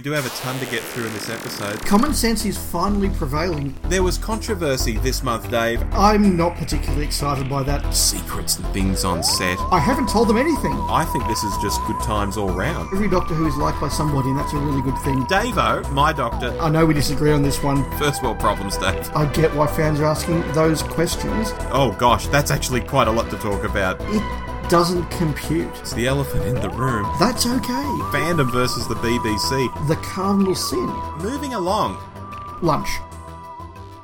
We do have a ton to get through in this episode. Common sense is finally prevailing. There was controversy this month, Dave. I'm not particularly excited by that. Secrets and things on set. I haven't told them anything. I think this is just good times all round. Every Doctor Who is liked by somebody, and that's a really good thing. Davo, my doctor. I know we disagree on this one. First world problems, Dave. I get why fans are asking those questions. Oh gosh, that's actually quite a lot to talk about. It doesn't compute. It's the elephant in the room. That's okay. Fandom versus the BBC. The cardinal sin. Moving along. Lunch.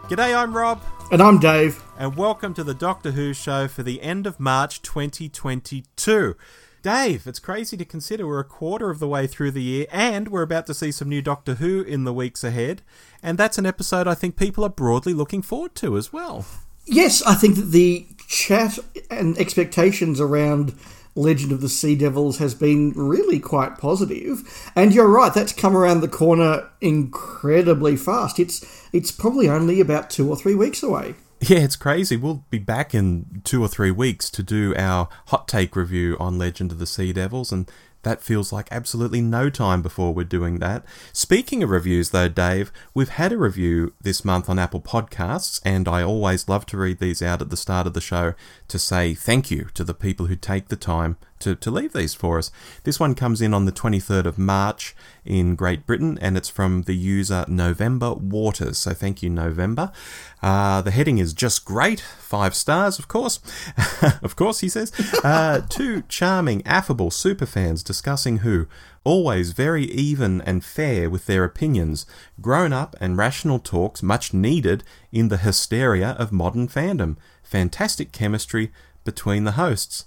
G'day, I'm Rob. And I'm Dave. And welcome to the Doctor Who show for the end of March 2022. Dave, it's crazy to consider we're a quarter of the way through the year and we're about to see some new Doctor Who in the weeks ahead. And that's an episode I think people are broadly looking forward to as well. Yes, I think that the chat and expectations around Legend of the Sea Devils has been really quite positive. And you're right, that's come around the corner incredibly fast. It's it's probably only about two or three weeks away. Yeah, it's crazy. We'll be back in two or three weeks to do our hot take review on Legend of the Sea Devils, and that feels like absolutely no time before we're doing that. Speaking of reviews, though, Dave, we've had a review this month on Apple Podcasts, and I always love to read these out at the start of the show to say thank you to the people who take the time to, to leave these for us. This one comes in on the 23rd of March in Great Britain, and it's from the user November Waters. So thank you, November. Uh, the heading is just great. Five stars, of course. of course, he says. Uh, two charming, affable superfans discussing who. Always very even and fair with their opinions. Grown up and rational talks much needed in the hysteria of modern fandom. Fantastic chemistry between the hosts.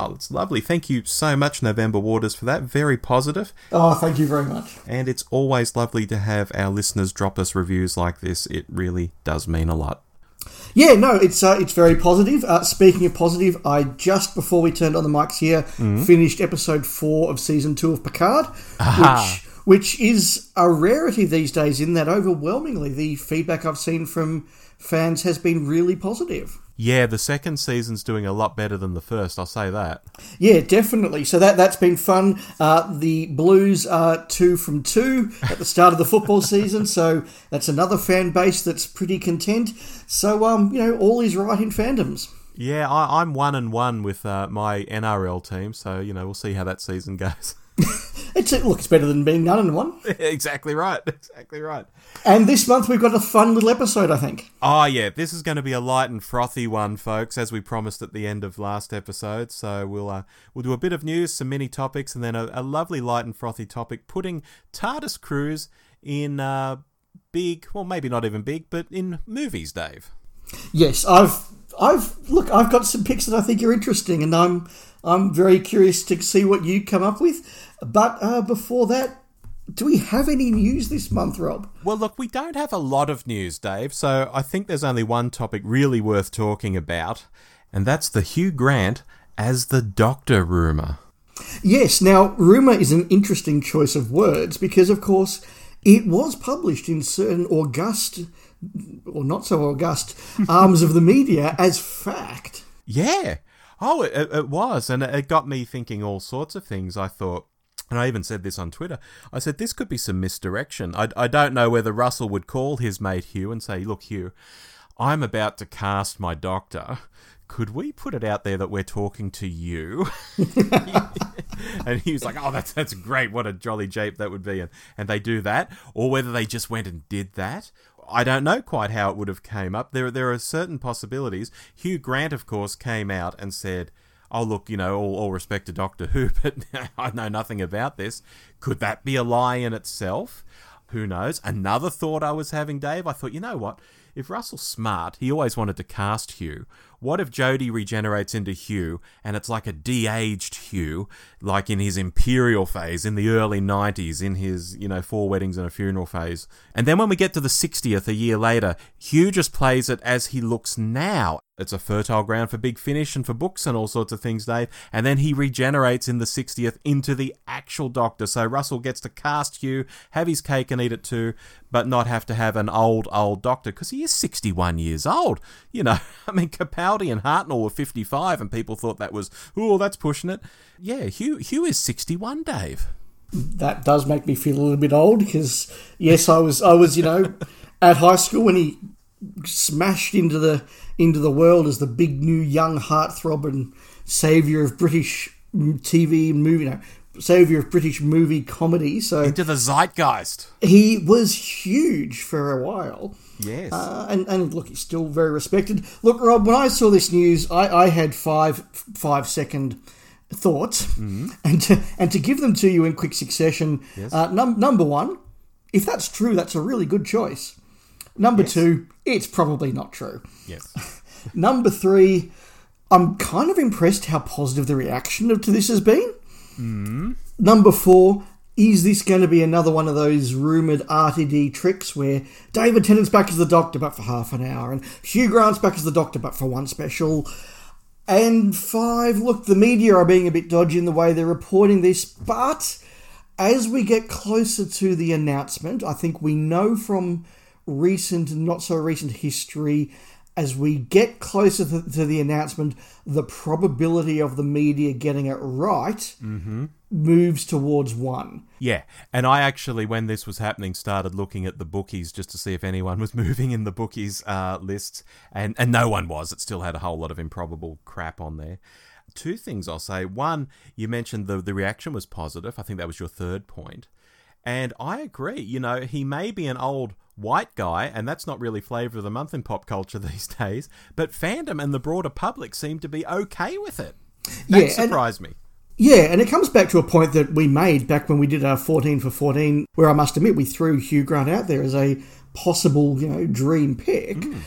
Oh, it's lovely. Thank you so much, November Waters, for that. Very positive. Oh, thank you very much. And it's always lovely to have our listeners drop us reviews like this. It really does mean a lot. Yeah, no, it's uh, it's very positive. Uh, speaking of positive, I just before we turned on the mics here Mm-hmm. finished episode four of season two of Picard, Aha. which which is a rarity these days. In that, overwhelmingly, the feedback I've seen from fans has been really positive. Yeah, the second season's doing a lot better than the first, I'll say that. Yeah, definitely. So that that's been fun. Uh, the Blues are two from two at the start of the football season, so that's another fan base that's pretty content. So um, you know, all is right in fandoms. Yeah, I, I'm one and one with uh, my NRL team, so, you know, we'll see how that season goes. It's look, it's better than being none and one. exactly right, exactly right. And this month we've got a fun little episode, I think. Oh, yeah, this is going to be a light and frothy one, folks, as we promised at the end of last episode. So we'll uh, we'll do a bit of news, some mini topics, and then a, a lovely light and frothy topic putting TARDIS crews in uh, big, well, maybe not even big, but in movies, Dave. Yes, I've I've look, I've got some picks that I think are interesting, and I'm I'm very curious to see what you come up with. But uh, before that, do we have any news this month, Rob? Well, look, we don't have a lot of news, Dave, so I think there's only one topic really worth talking about, and that's the Hugh Grant as the Doctor rumour. Yes. Now, rumor is an interesting choice of words because, of course, it was published in certain august or not so august arms of the media as fact. Yeah. Oh, it- it was, and it got me thinking all sorts of things. I thought, and I even said this on Twitter. I said this could be some misdirection. I, I don't know whether Russell would call his mate Hugh and say, "Look, Hugh, I'm about to cast my Doctor. Could we put it out there that we're talking to you?" and he was like, "Oh, that's that's great. What a jolly jape that would be." And and they do that, or whether they just went and did that. I don't know quite how it would have came up. There there are certain possibilities. Hugh Grant, of course, came out and said. Oh look, you know, all, all respect to Doctor Who, but I know nothing about this. Could that be a lie in itself? Who knows? Another thought I was having, Dave. I thought, you know what? If Russell's smart, he always wanted to cast Hugh. What if Jodie regenerates into Hugh and it's like a de-aged Hugh, like in his imperial phase in the early 90s, in his, you know, four weddings and a funeral phase. And then when we get to the 60th a year later, Hugh just plays it as he looks now. It's a fertile ground for big finish and for books and all sorts of things, Dave. And then he regenerates in the 60th into the actual Doctor. So Russell gets to cast Hugh, have his cake and eat it too, but not have to have an old, old Doctor because he is 61 years old. You know, I mean, Capaldi and Hartnell were 55 and people thought that was, oh, that's pushing it. Yeah, Hugh, Hugh is 61, Dave. That does make me feel a little bit old because yes, I was I was you know at high school when he smashed into the into the world as the big new young heartthrob and savior of British TV and movie, no, savior of British movie comedy. So Into the zeitgeist. he was huge for a while. Yes. Uh, and, and look, he's still very respected. Look, Rob, when I saw this news, I, I had five five second thoughts, Mm-hmm. and to and to give them to you in quick succession. Uh, num- number one, if that's true, that's a really good choice. Number two, it's probably not true. yes. Number three, I'm kind of impressed how positive the reaction to this has been. Mm-hmm. Number four, is this going to be another one of those rumoured RTD tricks where David Tennant's back as the Doctor but for half an hour, and Hugh Grant's back as the Doctor but for one special? And five, look, the media are being a bit dodgy in the way they're reporting this, but as we get closer to the announcement, I think we know from recent and not so recent history, as we get closer to, to the announcement, the probability of the media getting it right moves towards one. Yeah, and I actually, when this was happening, started looking at the bookies just to see if anyone was moving in the bookies uh, lists, and and no one was. It still had a whole lot of improbable crap on there. Two things I'll say. One, you mentioned the the reaction was positive. I think that was your third point, and I agree. You know, he may be an old white guy, and that's not really flavour of the month in pop culture these days. But fandom and the broader public seem to be okay with it. That Yeah, and- surprised me. Yeah, and it comes back to a point that we made back when we did our 14 for 14, where I must admit we threw Hugh Grant out there as a possible, you know, dream pick. Hmm.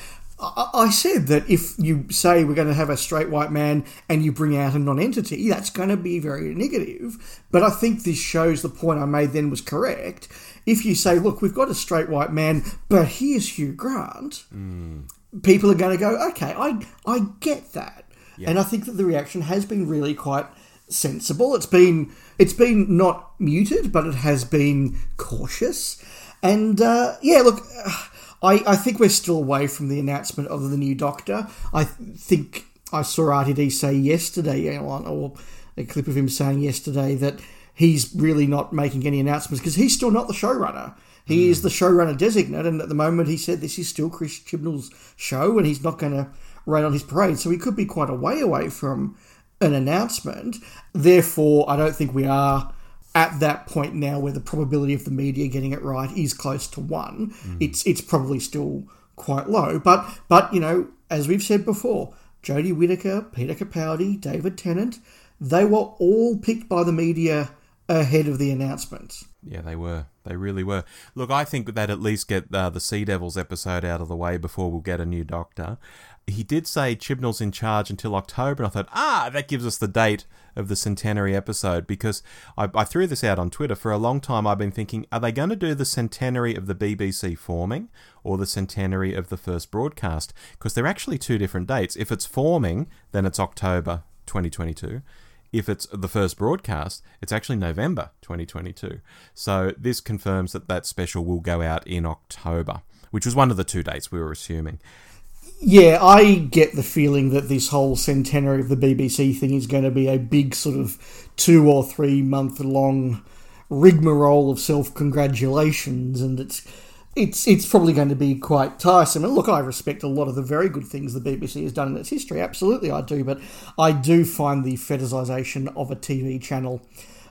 I, I said that if you say we're going to have a straight white man and you bring out a non-entity, that's going to be very negative. But I think this shows the point I made then was correct. If you say, look, we've got a straight white man, but here's Hugh Grant, people are going to go, okay, I I get that, and I think that the reaction has been really quite sensible. It's been it's been not muted, but it has been cautious, and uh, yeah, look. I, I think we're still away from the announcement of the new Doctor. I think I saw RTD say yesterday, you know, or a clip of him saying yesterday that he's really not making any announcements because he's still not the showrunner. He is mm. the showrunner designate, and at the moment he said this is still Chris Chibnall's show, and he's not going to rain on his parade. So he could be quite a way away from an announcement. Therefore, I don't think we are at that point now where the probability of the media getting it right is close to one. Mm. It's it's probably still quite low, but but you know, as we've said before, Jodie Whittaker, Peter Capaldi, David Tennant, they were all picked by the media ahead of the announcement. Yeah, they were. They really were. Look, I think that at least get uh, the Sea Devils episode out of the way before we'll get a new Doctor. He did say Chibnall's in charge until October, and I thought, ah, that gives us the date of the centenary episode because I, I threw this out on Twitter. For a long time, I've been thinking, are they going to do the centenary of the BBC forming or the centenary of the first broadcast? Because they're actually two different dates. If it's forming, then it's October 2022 if it's the first broadcast, it's actually November 2022. So this confirms that that special will go out in October, which was one of the two dates we were assuming. Yeah, I get the feeling that this whole centenary of the BBC thing is going to be a big sort of two or three month long rigmarole of self congratulations, and it's it's it's probably going to be quite tiresome. And look, I respect a lot of the very good things the BBC has done in its history. Absolutely, I do. But I do find the fetishisation of a TV channel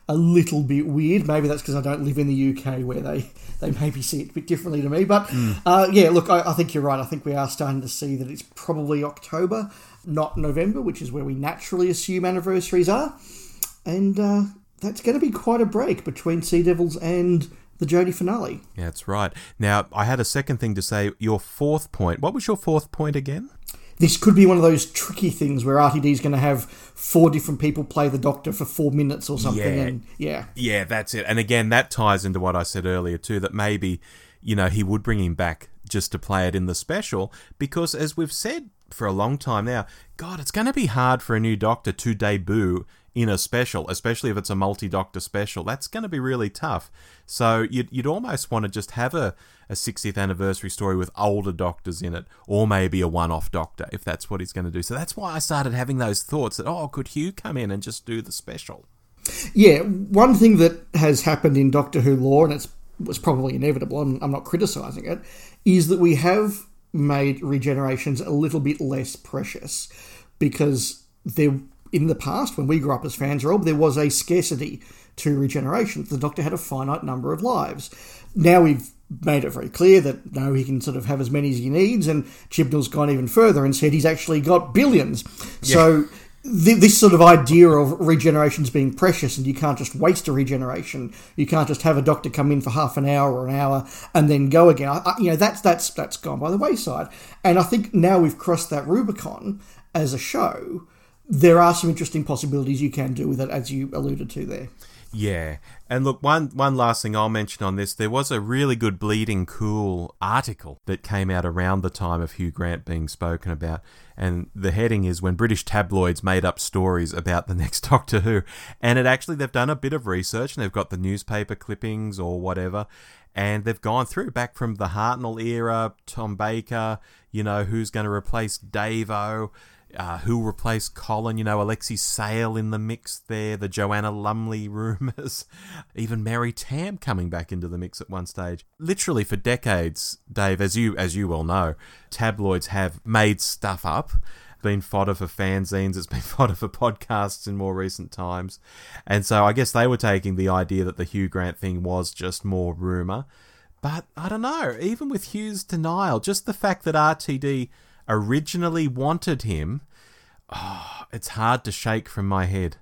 a little bit weird. Maybe that's because I don't live in the UK where they, they maybe see it a bit differently to me. But uh, yeah, look, I, I think you're right. I think we are starting to see that it's probably October, not November, which is where we naturally assume anniversaries are. And uh, that's going to be quite a break between Sea Devils and the Jodie finale. Yeah, that's right. Now, I had a second thing to say. Your fourth point. What was your fourth point again? This could be one of those tricky things where RTD is going to have four different people play the Doctor for four minutes or something. Yeah. And yeah, Yeah, that's it. And again, that ties into what I said earlier too. That maybe you know he would bring him back just to play it in the special because, as we've said for a long time now, God, it's going to be hard for a new Doctor to debut in a special, especially if it's a multi-Doctor special. That's going to be really tough. So you'd, you'd almost want to just have a, a 60th anniversary story with older Doctors in it, or maybe a one-off Doctor if that's what he's going to do. So that's why I started having those thoughts that oh, could Hugh come in and just do the special? Yeah, one thing that has happened in Doctor Who lore, and it was probably inevitable, and I'm not criticising it, is that we have made regenerations a little bit less precious because there in the past when we grew up as fans of Rob there was a scarcity to regeneration. the doctor had a finite number of lives. Now we've made it very clear that no he can sort of have as many as he needs and chibnall's gone even further and said he's actually got billions. Yeah. so this sort of idea of regenerations being precious and you can't just waste a regeneration. You can't just have a doctor come in for half an hour or an hour and then go again. I, you know that's that's that's gone by the wayside. And i think now we've crossed that rubicon as a show there are some interesting possibilities you can do with it as you alluded to there. Yeah, and look, one one last thing I'll mention on this: there was a really good bleeding cool article that came out around the time of Hugh Grant being spoken about, and the heading is "When British tabloids made up stories about the next Doctor Who," and it actually they've done a bit of research and they've got the newspaper clippings or whatever, and they've gone through back from the Hartnell era, Tom Baker, you know, who's going to replace Davo uh, who replaced Colin? You know, Alexei Sayle in the mix there, the Joanna Lumley rumours, even Mary Tamm coming back into the mix at one stage. Literally for decades, Dave, as you as you well know, tabloids have made stuff up. Been fodder for fanzines, it's been fodder for podcasts in more recent times. And so I guess they were taking the idea that the Hugh Grant thing was just more rumour. But I don't know, even with Hugh's denial, just the fact that RTD originally wanted him, oh, it's hard to shake from my head.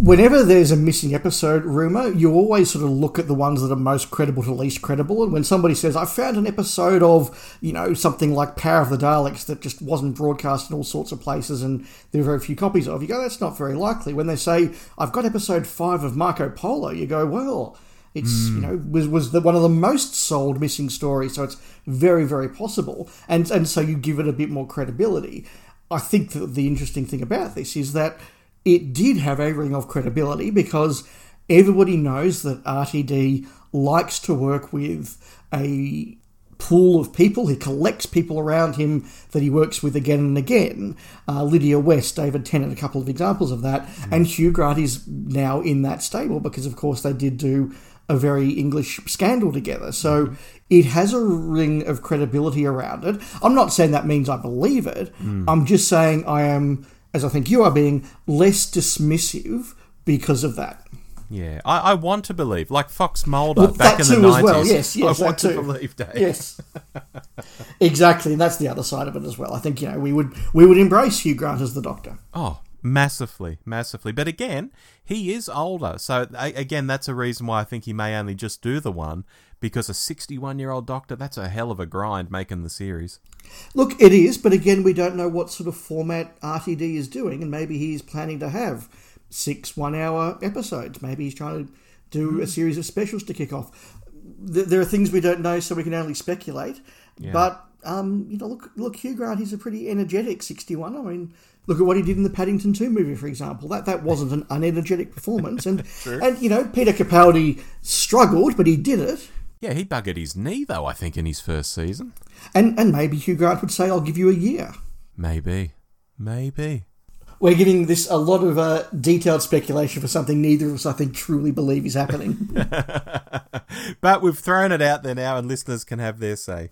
Whenever there's a missing episode rumor, you always sort of look at the ones that are most credible to least credible. And when somebody says, I found an episode of, you know, something like Power of the Daleks that just wasn't broadcast in all sorts of places and there are very few copies of, you go, that's not very likely. When they say, I've got episode five of Marco Polo, you go, well, it's mm. you know was was the, one of the most sold missing stories, so it's very very possible, and and so you give it a bit more credibility. I think that the interesting thing about this is that it did have a ring of credibility because everybody knows that RTD likes to work with a pool of people. He collects people around him that he works with again and again. Uh, Lydia West, David Tennant, a couple of examples of that. Mm. And Hugh Grant is now in that stable because, of course, they did do a very English scandal together. So mm. it has a ring of credibility around it. I'm not saying that means I believe it. Mm. I'm just saying I am, as I think you are, being less dismissive because of that. Yeah, I, I want to believe, like Fox Mulder well, back in the nineties. Well. Yes, yes, I want to believe, Dave. Yes, exactly, and that's the other side of it as well. I think you know we would we would embrace Hugh Grant as the Doctor. Oh, Massively, massively. But again, he is older. So, again, that's a reason why I think he may only just do the one because a 61 year old doctor, that's a hell of a grind making the series. Look, it is, but again, we don't know what sort of format RTD is doing, and maybe he's planning to have six one hour episodes. Maybe he's trying to do mm. a series of specials to kick off. There are things we don't know, so we can only speculate. Yeah. But, um, you know, look, look, Hugh Grant, he's a pretty energetic 61. I mean, Look at what he did in the Paddington 2 movie, for example. That that wasn't an unenergetic performance. And, and you know, Peter Capaldi struggled, but he did it. Yeah, he buggered his knee, though, I think, in his first season. And, and maybe Hugh Grant would say, I'll give you a year. Maybe. Maybe. We're giving this a lot of uh, detailed speculation for something neither of us, I think, truly believe is happening. but we've thrown it out there now, and listeners can have their say.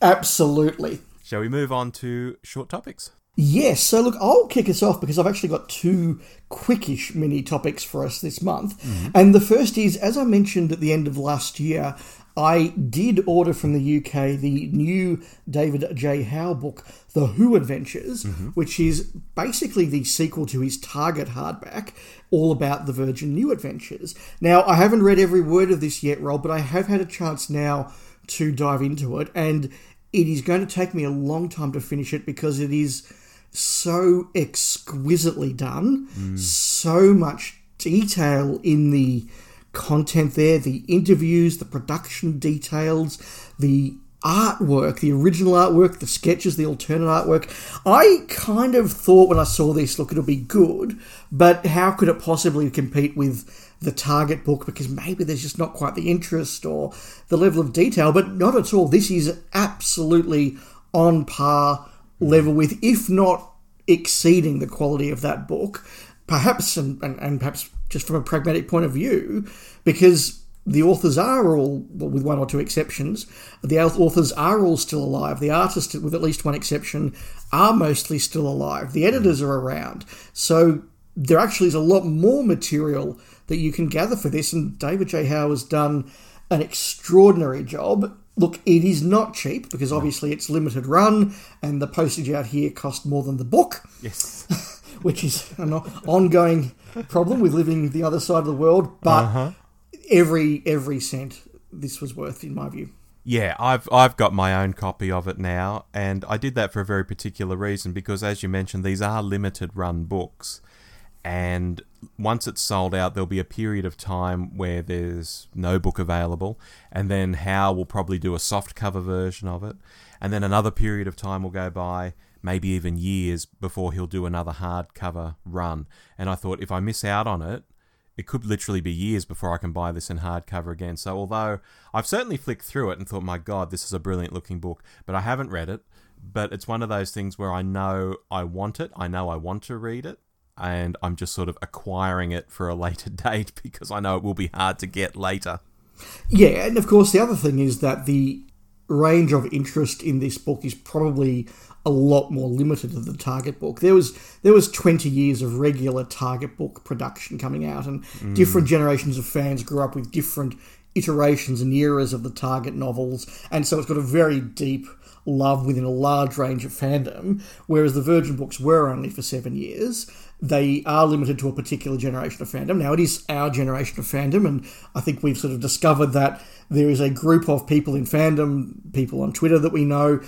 Absolutely. Shall we move on to short topics? Yes, so look, I'll kick us off because I've actually got two quickish mini topics for us this month. Mm-hmm. And the first is, as I mentioned at the end of last year, I did order from the UK the new David J. Howe book, The Who Adventures, mm-hmm. which is basically the sequel to his Target hardback, all about the Virgin New Adventures. Now, I haven't read every word of this yet, Rob, but I have had a chance now to dive into it, and it is going to take me a long time to finish it because it is so exquisitely done, mm. so much detail in the content there, the interviews, the production details, the artwork, the original artwork, the sketches, the alternate artwork. I kind of thought when I saw this, look, it'll be good, but how could it possibly compete with the Target book? Because maybe there's just not quite the interest or the level of detail, but not at all. This is absolutely on par level with, if not exceeding the quality of that book. Perhaps, and, and, and perhaps just from a pragmatic point of view, because the authors are all, well, with one or two exceptions, the authors are all still alive. The artists, with at least one exception, are mostly still alive. The editors are around. So there actually is a lot more material that you can gather for this, and David J. Howe has done an extraordinary job. Look, it is not cheap because obviously it's limited run, and the postage out here cost more than the book. Yes. which is an ongoing problem with living the other side of the world. But uh-huh. every every cent this was worth, in my view. Yeah, I've I've got my own copy of it now, and I did that for a very particular reason because, as you mentioned, these are limited run books, and once it's sold out, there'll be a period of time where there's no book available, and then Howe will probably do a soft cover version of it, and then another period of time will go by, maybe even years before he'll do another hardcover run. And I thought if I miss out on it, it could literally be years before I can buy this in hardcover again. So although I've certainly flicked through it and thought, my God, this is a brilliant looking book, but I haven't read it. But it's one of those things where I know I want it. I know I want to read it. And I'm just sort of acquiring it for a later date because I know it will be hard to get later. Yeah, and of course, the other thing is that the range of interest in this book is probably a lot more limited than the Target book. There was there was twenty years of regular Target book production coming out, and mm. different generations of fans grew up with different iterations and eras of the Target novels, and so it's got a very deep love within a large range of fandom. Whereas the Virgin books were only for seven years, they are limited to a particular generation of fandom. Now it is our generation of fandom, and I think we've sort of discovered that there is a group of people in fandom, people on Twitter that we know,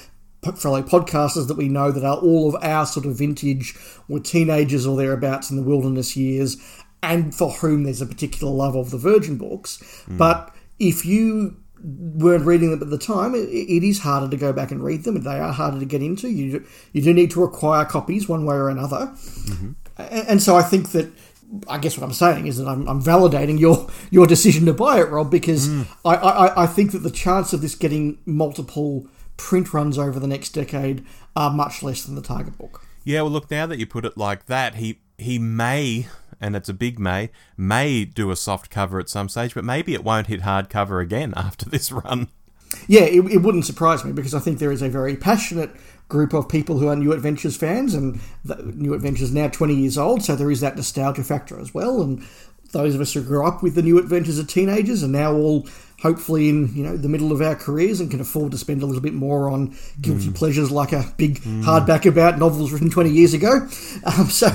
fellow podcasters that we know that are all of our sort of vintage, were teenagers or thereabouts in the wilderness years, and for whom there's a particular love of the Virgin books. Mm. But if you weren't reading them at the time, it, is harder to go back and read them. They are harder to get into. You do, you do need to acquire copies one way or another. Mm-hmm. And, so I think that I guess what I'm saying is that I'm, I'm, validating your your decision to buy it, Rob, because mm. I, I, I think that the chance of this getting multiple print runs over the next decade are much less than the target book. Yeah, well, look, now that you put it like that, he he may, and it's a big may, may do a soft cover at some stage, but maybe it won't hit hardcover again after this run. Yeah, it, it wouldn't surprise me because I think there is a very passionate group of people who are New Adventures fans, and New Adventures now 20 years old, so there is that nostalgia factor as well. And those of us who grew up with the New Adventures as teenagers are now all hopefully in you know the middle of our careers and can afford to spend a little bit more on guilty mm. pleasures like a big mm. hardback about novels written 20 years ago um, so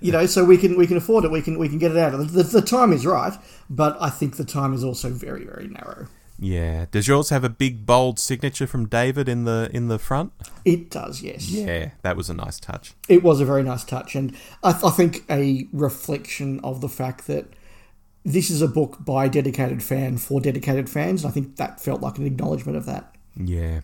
you know so we can we can afford it we can we can get it out the, the time is right but i think the time is also very very narrow yeah does yours have a big bold signature from david in the in the front it does yes yeah that was a nice touch it was a very nice touch and i, th- I think a reflection of the fact that this is a book by a dedicated fan for dedicated fans. And I think that felt like an acknowledgement of that. Yeah.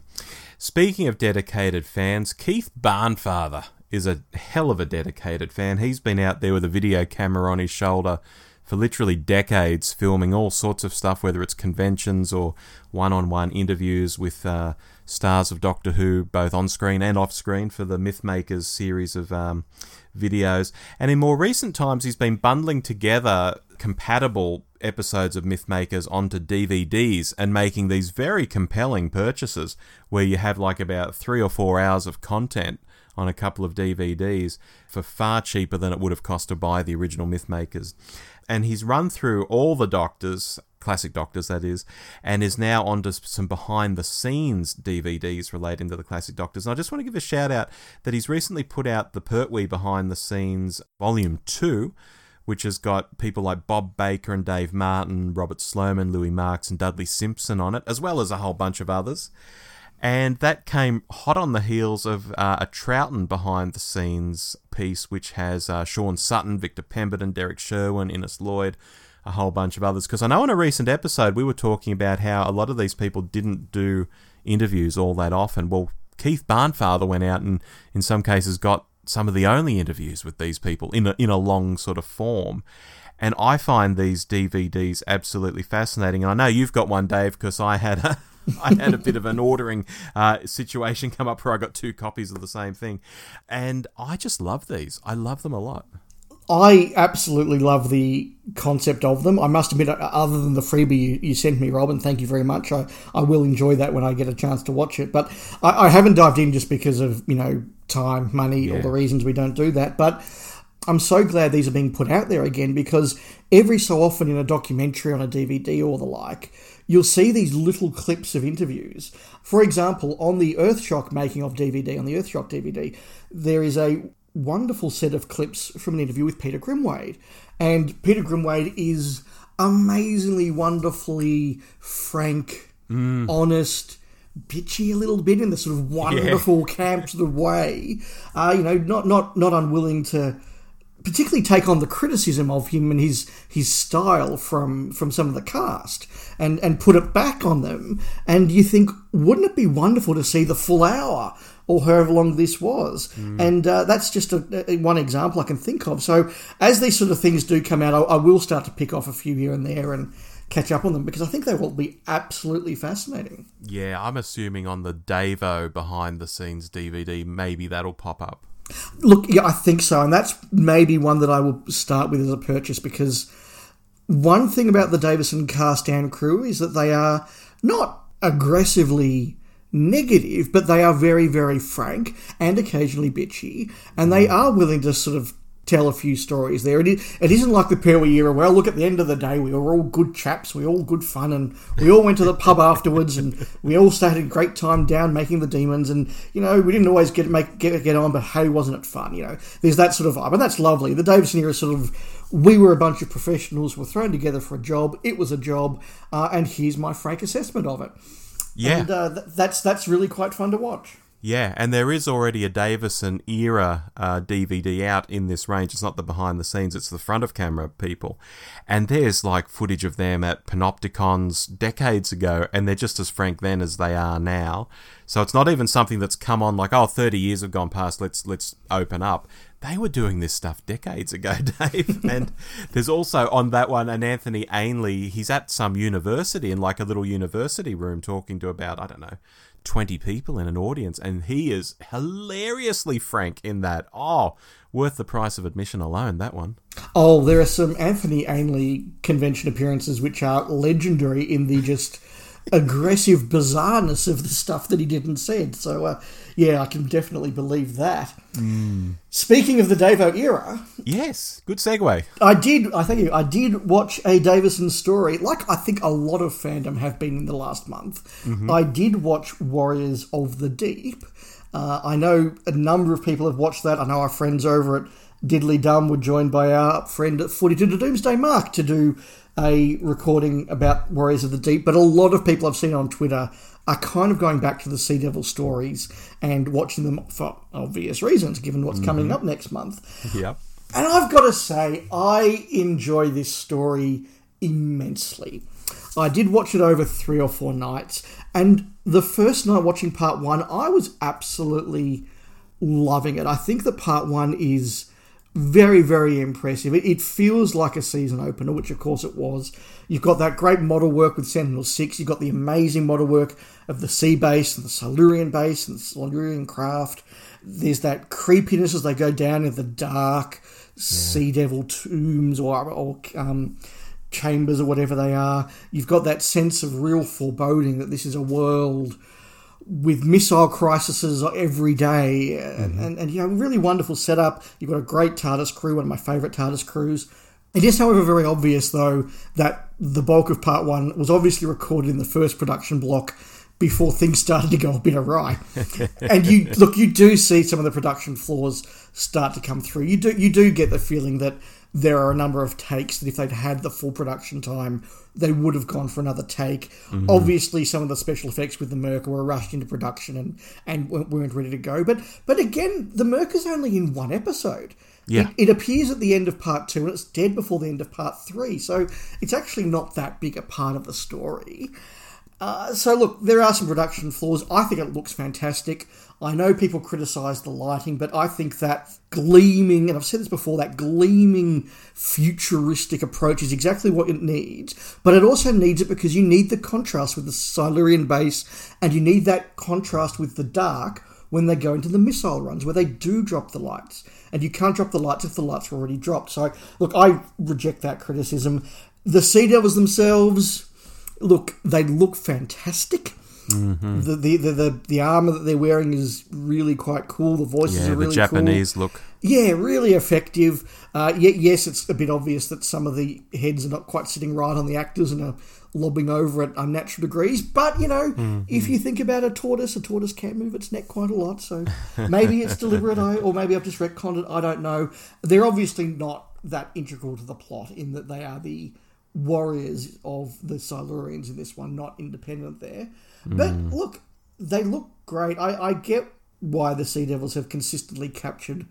Speaking of dedicated fans, Keith Barnfather is a hell of a dedicated fan. He's been out there with a video camera on his shoulder for literally decades, filming all sorts of stuff, whether it's conventions or one on one interviews with uh, stars of Doctor Who, both on screen and off screen, for the Mythmakers series of um, videos. And in more recent times, he's been bundling together compatible episodes of Mythmakers onto DVDs and making these very compelling purchases where you have like about three or four hours of content on a couple of DVDs for far cheaper than it would have cost to buy the original Mythmakers. And he's run through all the Doctors, classic Doctors that is, and is now onto some behind the scenes DVDs relating to the classic Doctors. And I just want to give a shout out that he's recently put out the Pertwee Behind the Scenes Volume 2 which has got people like Bob Baker and Dave Martin, Robert Sloman, Louis Marks, and Dudley Simpson on it, as well as a whole bunch of others. And that came hot on the heels of uh, a Troughton behind the scenes piece, which has uh, Shaun Sutton, Victor Pemberton, Derek Sherwin, Innes Lloyd, a whole bunch of others. Because I know in a recent episode we were talking about how a lot of these people didn't do interviews all that often. Well, Keith Barnfather went out and, in some cases, got some of the only interviews with these people in a, in a long sort of form. And I find these DVDs absolutely fascinating. And I know you've got one, Dave, because I had a, I had a bit of an ordering uh, situation come up where I got two copies of the same thing. And I just love these. I love them a lot. I absolutely love the concept of them. I must admit, uh, other than the freebie you, you sent me, Robin, thank you very much. I, I will enjoy that when I get a chance to watch it. But I, I haven't dived in just because of, you know, time, money, all the reasons we don't do that. But I'm so glad these are being put out there again because every so often in a documentary on a DVD or the like, you'll see these little clips of interviews. For example, on the Earthshock making of DVD, on the Earthshock DVD, there is a wonderful set of clips from an interview with Peter Grimwade. And Peter Grimwade is amazingly, wonderfully frank, honest, bitchy a little bit in the sort of wonderful camp sort of way. Uh, you know, not not not unwilling to particularly take on the criticism of him and his his style from from some of the cast and and put it back on them. And you think wouldn't it be wonderful to see the full hour or however long this was? And uh, that's just a, a- one example I can think of. So as these sort of things do come out I, I will start to pick off a few here and there and catch up on them because I think they will be absolutely fascinating. Yeah, I'm assuming on the Davo behind the scenes DVD, maybe that'll pop up. Look, yeah, I think so, and that's maybe one that I will start with as a purchase because one thing about the Davison cast and crew is that they are not aggressively negative, but they are very, very frank and occasionally bitchy, and they mm. are willing to sort of tell a few stories there. It, is, it isn't like the Pertwee era, well, look, at the end of the day, we were all good chaps, we were all good fun, and we all went to the pub afterwards, and we all stayed a great time down making the demons, and, you know, we didn't always get make get, get on, but hey, wasn't it fun, you know? There's that sort of vibe, and that's lovely. The Davison era sort of, we were a bunch of professionals, we were thrown together for a job, it was a job, uh, and here's my frank assessment of it. Yeah. And uh, th- that's, that's really quite fun to watch. Yeah, and there is already a Davison era uh, DVD out in this range. It's not the behind the scenes, it's the front of camera people. And there's like footage of them at Panopticons decades ago, and they're just as frank then as they are now. So it's not even something that's come on like, oh, 30 years have gone past, let's let's open up. They were doing this stuff decades ago, Dave. and there's also on that one an Anthony Ainley, he's at some university in like a little university room talking to about, I don't know, 20 people in an audience and he is hilariously frank in that oh worth the price of admission alone that one. Oh, there are some Anthony Ainley convention appearances which are legendary in the just aggressive bizarreness of the stuff that he did and said. So, uh, yeah, I can definitely believe that. Speaking of the Davo era, yes good segue I did. I thank you. I did watch a Davison story, like I think a lot of fandom have been in the last month. I did watch Warriors of the Deep. Uh, I know a number of people have watched that. I know our friends over at Diddly Dum were joined by our friend at Footy to the Doomsday Mark to do a recording about Warriors of the Deep. But a lot of people I've seen on Twitter are kind of going back to the Sea Devil stories and watching them for obvious reasons, given what's coming mm-hmm. up next month. yep And I've got to say, I enjoy this story immensely. I did watch it over three or four nights, and the first night watching part one, I was absolutely loving it. I think that part one is very, very impressive. It, it feels like a season opener, which of course it was. You've got that great model work with Sentinel 6, you've got the amazing model work of the sea base and the Silurian base and the Silurian craft. There's that creepiness as they go down in the dark sea devil tombs or, or um, chambers or whatever they are. You've got that sense of real foreboding that this is a world with missile crises every day, and, mm-hmm. and, and you know, really wonderful setup. You've got a great TARDIS crew, one of my favourite TARDIS crews. It is, however, very obvious though that the bulk of part one was obviously recorded in the first production block before things started to go a bit awry. and you look, you do see some of the production flaws start to come through. You do, you do get the feeling that there are a number of takes that if they'd had the full production time, they would have gone for another take. Mm-hmm. Obviously, some of the special effects with the Merc were rushed into production and and weren't weren't ready to go. But but again, the Merc is only in one episode. Yeah. It, it appears at the end of part two and it's dead before the end of part three. So it's actually not that big a part of the story. Uh, so look, there are some production flaws. I think it looks fantastic. I know people criticise the lighting, but I think that gleaming, and I've said this before, that gleaming futuristic approach is exactly what it needs. But it also needs it because you need the contrast with the Silurian base, and you need that contrast with the dark when they go into the missile runs, where they do drop the lights. and you can't drop the lights if the lights are already dropped. So, look, I reject that criticism. The Sea Devils themselves, look, they look fantastic. Mm-hmm. The, the, the the the armor that they're wearing is really quite cool. The voices Yeah, are really the Japanese cool. look. Yeah, really effective. Uh, yes, it's a bit obvious that some of the heads are not quite sitting right on the actors and are lobbing over at unnatural degrees. But, you know, if you think about a tortoise, a tortoise can't move its neck quite a lot. So maybe it's deliberate, or maybe I've just retconned it. I don't know. They're obviously not that integral to the plot in that they are the warriors of the Silurians in this one, not independent there. Hmm. But look, they look great. I, I get why the Sea Devils have consistently captured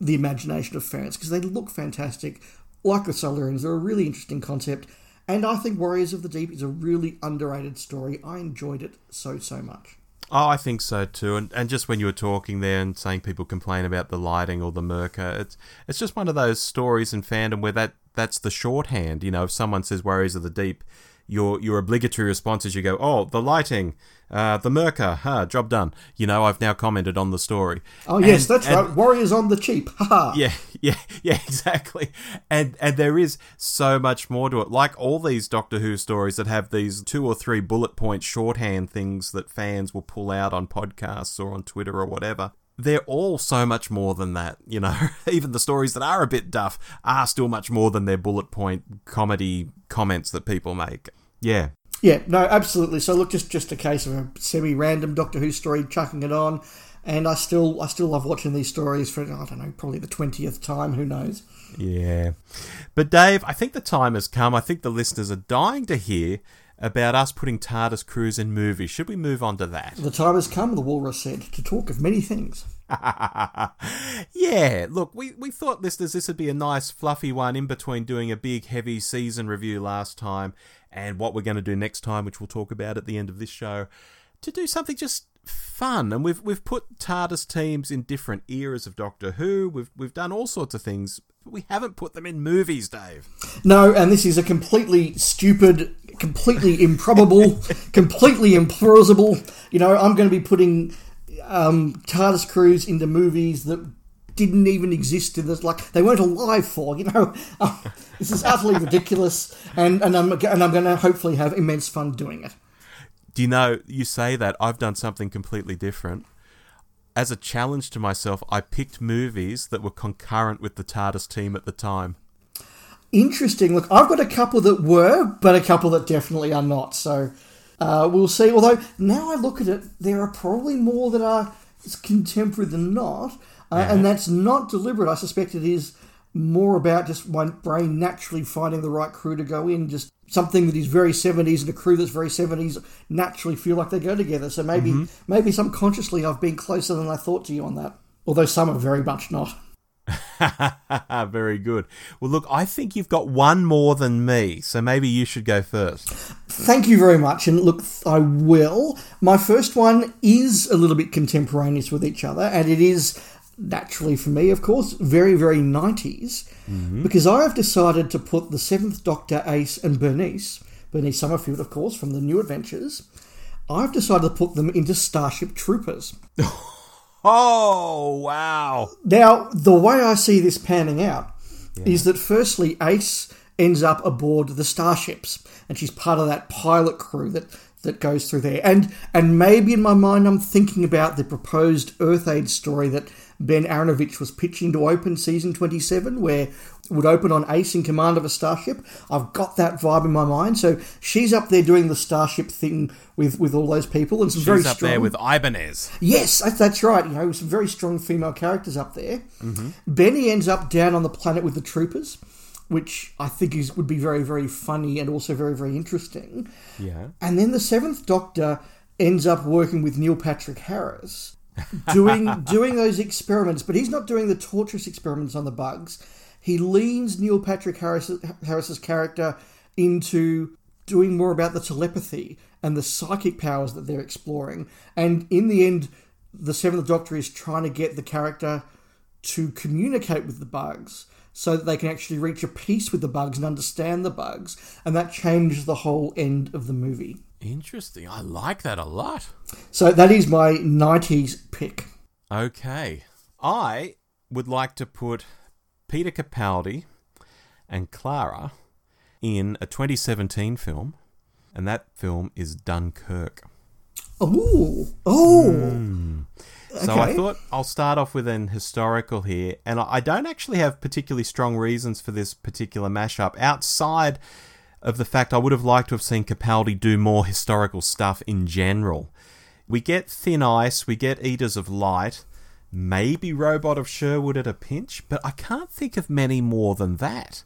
the imagination of fans because they look fantastic. Like the Silurians, they're a really interesting concept. And I think Warriors of the Deep is a really underrated story. I enjoyed it so, so much. Oh, I think so too. And and just when you were talking there and saying people complain about the lighting or the Myrka, it's it's just one of those stories in fandom where that that's the shorthand. You know, if someone says Warriors of the Deep, your your obligatory response is you go, oh, the lighting, uh, the Myrka, huh, job done. You know, I've now commented on the story. Oh, yes, that's and- right. Warriors on the cheap. Ha yeah, yeah, yeah, exactly. And and there is so much more to it. Like all these Doctor Who stories that have these two or three bullet point shorthand things that fans will pull out on podcasts or on Twitter or whatever. They're all so much more than that, you know. Even the stories that are a bit duff are still much more than their bullet point comedy comments that people make. Yeah. Yeah, no, absolutely. So look, just just a case of a semi-random Doctor Who story, chucking it on, and I still I still love watching these stories for I don't know, probably the twentieth time. Who knows? Yeah. But Dave, I think the time has come. I think the listeners are dying to hear about us putting TARDIS crews in movies. Should we move on to that? The time has come, the walrus said, to talk of many things. yeah, look, we, we thought, listeners, this would be a nice, fluffy one in between doing a big, heavy season review last time and what we're going to do next time, which we'll talk about at the end of this show, to do something just fun. And we've we've put TARDIS teams in different eras of Doctor Who. We've we've done all sorts of things, but we haven't put them in movies, Dave. No, and this is a completely stupid, completely improbable, completely implausible. You know, I'm going to be putting um, TARDIS crews into movies that didn't even exist in this. Like they weren't alive for. You know, Um, this is utterly ridiculous, and and I'm and I'm going to hopefully have immense fun doing it. Do you know, you say that, I've done something completely different. As a challenge to myself, I picked movies that were concurrent with the TARDIS team at the time. Interesting. Look, I've got a couple that were, but a couple that definitely are not. So uh, we'll see. Although now I look at it, there are probably more that are contemporary than not, uh, and that's not deliberate. I suspect it is more about just my brain naturally finding the right crew to go in. Just something that is very seventies and a crew that's very seventies naturally feel like they go together. So maybe maybe subconsciously I've been closer than I thought to you on that. Although some are very much not. Very good. Well, look, I think you've got one more than me, so maybe you should go first. Thank you very much. And look, I will. My first one is a little bit contemporaneous with each other, and it is naturally for me, of course, very, very 90s, mm-hmm. because I have decided to put the Seventh Doctor, Ace, and Bernice, Bernice Summerfield, of course, from the New Adventures, I've decided to put them into Starship Troopers. Oh, wow. Now, the way I see this panning out is that firstly, Ace ends up aboard the starships, and she's part of that pilot crew that that goes through there. And and maybe in my mind, I'm thinking about the proposed Earth Aid story that Ben Aaronovitch was pitching to open season 27, where it would open on Ace in command of a starship. I've got that vibe in my mind. So she's up there doing the starship thing with with all those people, and some very She's up strong. there with Ibanez. Yes, that's, that's right. You know, some very strong female characters up there. Mm-hmm. Benny ends up down on the planet with the troopers, which I think is would be very, very funny and also very, very interesting. Yeah. And then the Seventh Doctor ends up working with Neil Patrick Harris, doing doing those experiments. But he's not doing the torturous experiments on the bugs. He leans Neil Patrick Harris, Harris's character into doing more about the telepathy and the psychic powers that they're exploring. And in the end, the Seventh Doctor is trying to get the character to communicate with the bugs so that they can actually reach a peace with the bugs and understand the bugs. And that changes the whole end of the movie. Interesting. I like that a lot. So that is my 90s pick. Okay. I would like to put Peter Capaldi and Clara in a 2017 film, and that film is Dunkirk. Oh, oh. So I thought I'll start off with an historical here, and I I don't actually have particularly strong reasons for this particular mashup outside of the fact I would have liked to have seen Capaldi do more historical stuff in general. We get Thin Ice, we get Eaters of Light, maybe Robot of Sherwood at a pinch, but I can't think of many more than that.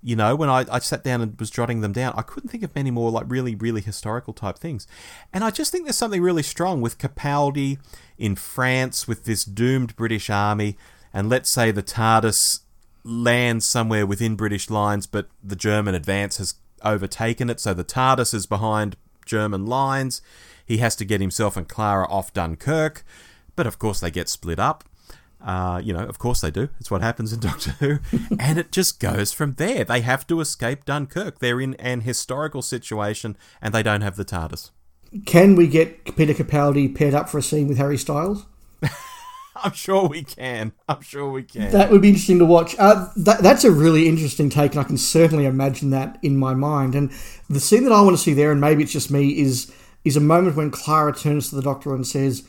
You know, when I, I sat down and was jotting them down, I couldn't think of many more like really, really historical type things. And I just think there's something really strong with Capaldi in France with this doomed British army, and let's say the TARDIS lands somewhere within British lines, but the German advance has overtaken it, so the TARDIS is behind German lines. He has to get himself and Clara off Dunkirk, but of course they get split up. Uh, you know, of course they do. It's what happens in Doctor Who. and it just goes from there. They have to escape Dunkirk. They're in an historical situation and they don't have the TARDIS. Can we get Peter Capaldi paired up for a scene with Harry Styles? I'm sure we can. I'm sure we can. That would be interesting to watch. Uh, that, that's a really interesting take, and I can certainly imagine that in my mind. And the scene that I want to see there, and maybe it's just me, is is a moment when Clara turns to the Doctor and says,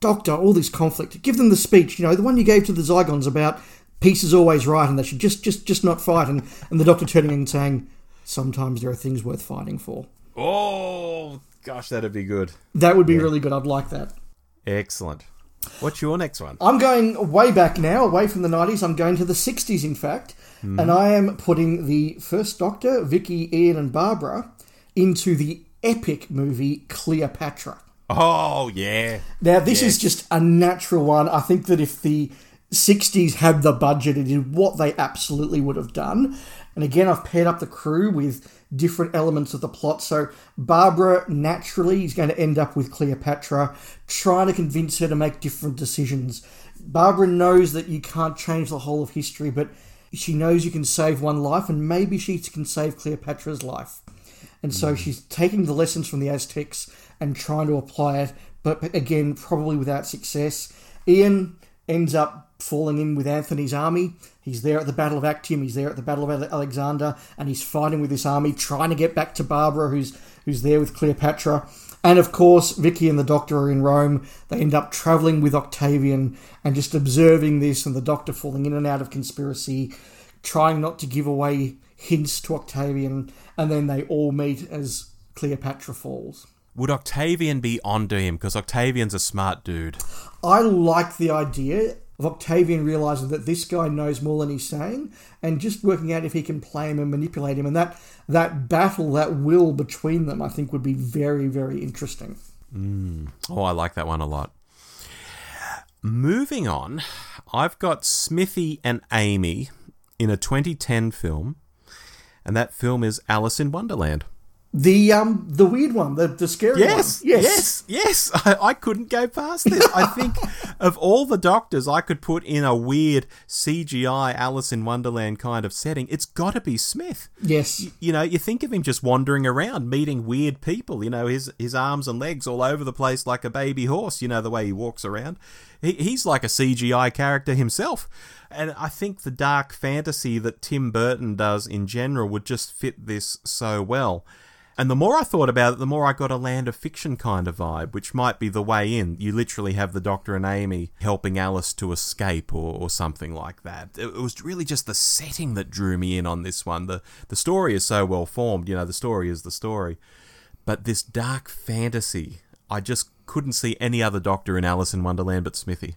"Doctor, all this conflict. Give them the speech. You know, the one you gave to the Zygons about peace is always right, and they should just just just not fight." And and the Doctor turning and saying, "Sometimes there are things worth fighting for." oh, gosh, that'd be good. That would be really good. I'd like that. Excellent. What's your next one? I'm going way back now, away from the 90s. I'm going to the 60s, in fact. Hmm. And I am putting the first Doctor, Vicky, Ian, and Barbara into the epic movie Cleopatra. Oh, yeah. Now, this is just a natural one. I think that if the 60s had the budget, it is what they absolutely would have done. And again, I've paired up the crew with different elements of the plot. So, Barbara naturally is going to end up with Cleopatra, trying to convince her to make different decisions. Barbara knows that you can't change the whole of history, but she knows you can save one life, and maybe she can save Cleopatra's life. And so hmm. she's taking the lessons from the Aztecs and trying to apply it, but again, probably without success. Ian ends up falling in with Antony's army. He's there at the Battle of Actium, he's there at the Battle of Alexander, and he's fighting with this army, trying to get back to Barbara, who's who's there with Cleopatra. And of course, Vicky and the Doctor are in Rome. They end up traveling with Octavian and just observing this, and the Doctor falling in and out of conspiracy, trying not to give away hints to Octavian, and then they all meet as Cleopatra falls. Would Octavian be onto him? Because Octavian's a smart dude. I like the idea of Octavian realizing that this guy knows more than he's saying, and just working out if he can play him and manipulate him, and that that battle, that will between them, I think would be very, very interesting. Mm. Oh, I like that one a lot. Moving on, I've got Smithy and Amy in a 2010 film, and that film is Alice in Wonderland. The um the weird one, the the scary Yes, one. yes, yes. I, I couldn't go past this. I think of all the doctors I could put in a weird CGI Alice in Wonderland kind of setting, it's got to be Smith. yes. You know, you think of him just wandering around, meeting weird people. You know, his his arms and legs all over the place like a baby horse. You know the way he walks around. He, he's like a CGI character himself. And I think the dark fantasy that Tim Burton does in general would just fit this so well. And the more I thought about it, the more I got a land of fiction kind of vibe, which might be the way in. You literally have the Doctor and Amy helping Alice to escape or, or something like that. It, it was really just the setting that drew me in on this one. The, the story is so well formed, you know, the story is the story. But this dark fantasy, I just couldn't see any other Doctor in Alice in Wonderland but Smithy.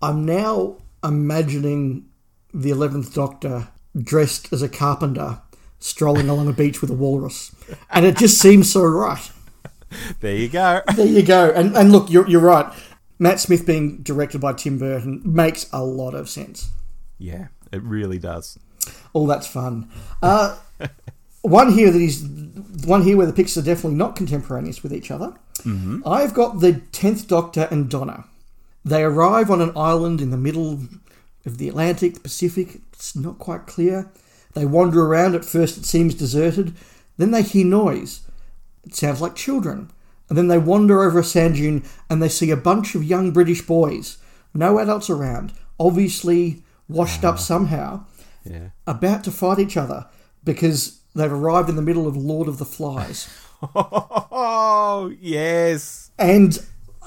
I'm now imagining the eleventh Doctor dressed as a carpenter, strolling along a beach with a walrus, and it just seems so right. There you go. There you go. And and look, you're you're right. Matt Smith being directed by Tim Burton makes a lot of sense. yeah, it really does. All that's fun. Uh, one here that is one here where the pictures are definitely not contemporaneous with each other. Mm-hmm. I've got the tenth Doctor and Donna. They arrive on an island in the middle of the Atlantic, the Pacific. It's not quite clear. They wander around. At first, it seems deserted. Then they hear noise. It sounds like children. And then they wander over a sand dune and they see a bunch of young British boys, no adults around, obviously washed up somehow, Yeah. about to fight each other because they've arrived in the middle of Lord of the Flies. Oh, yes. And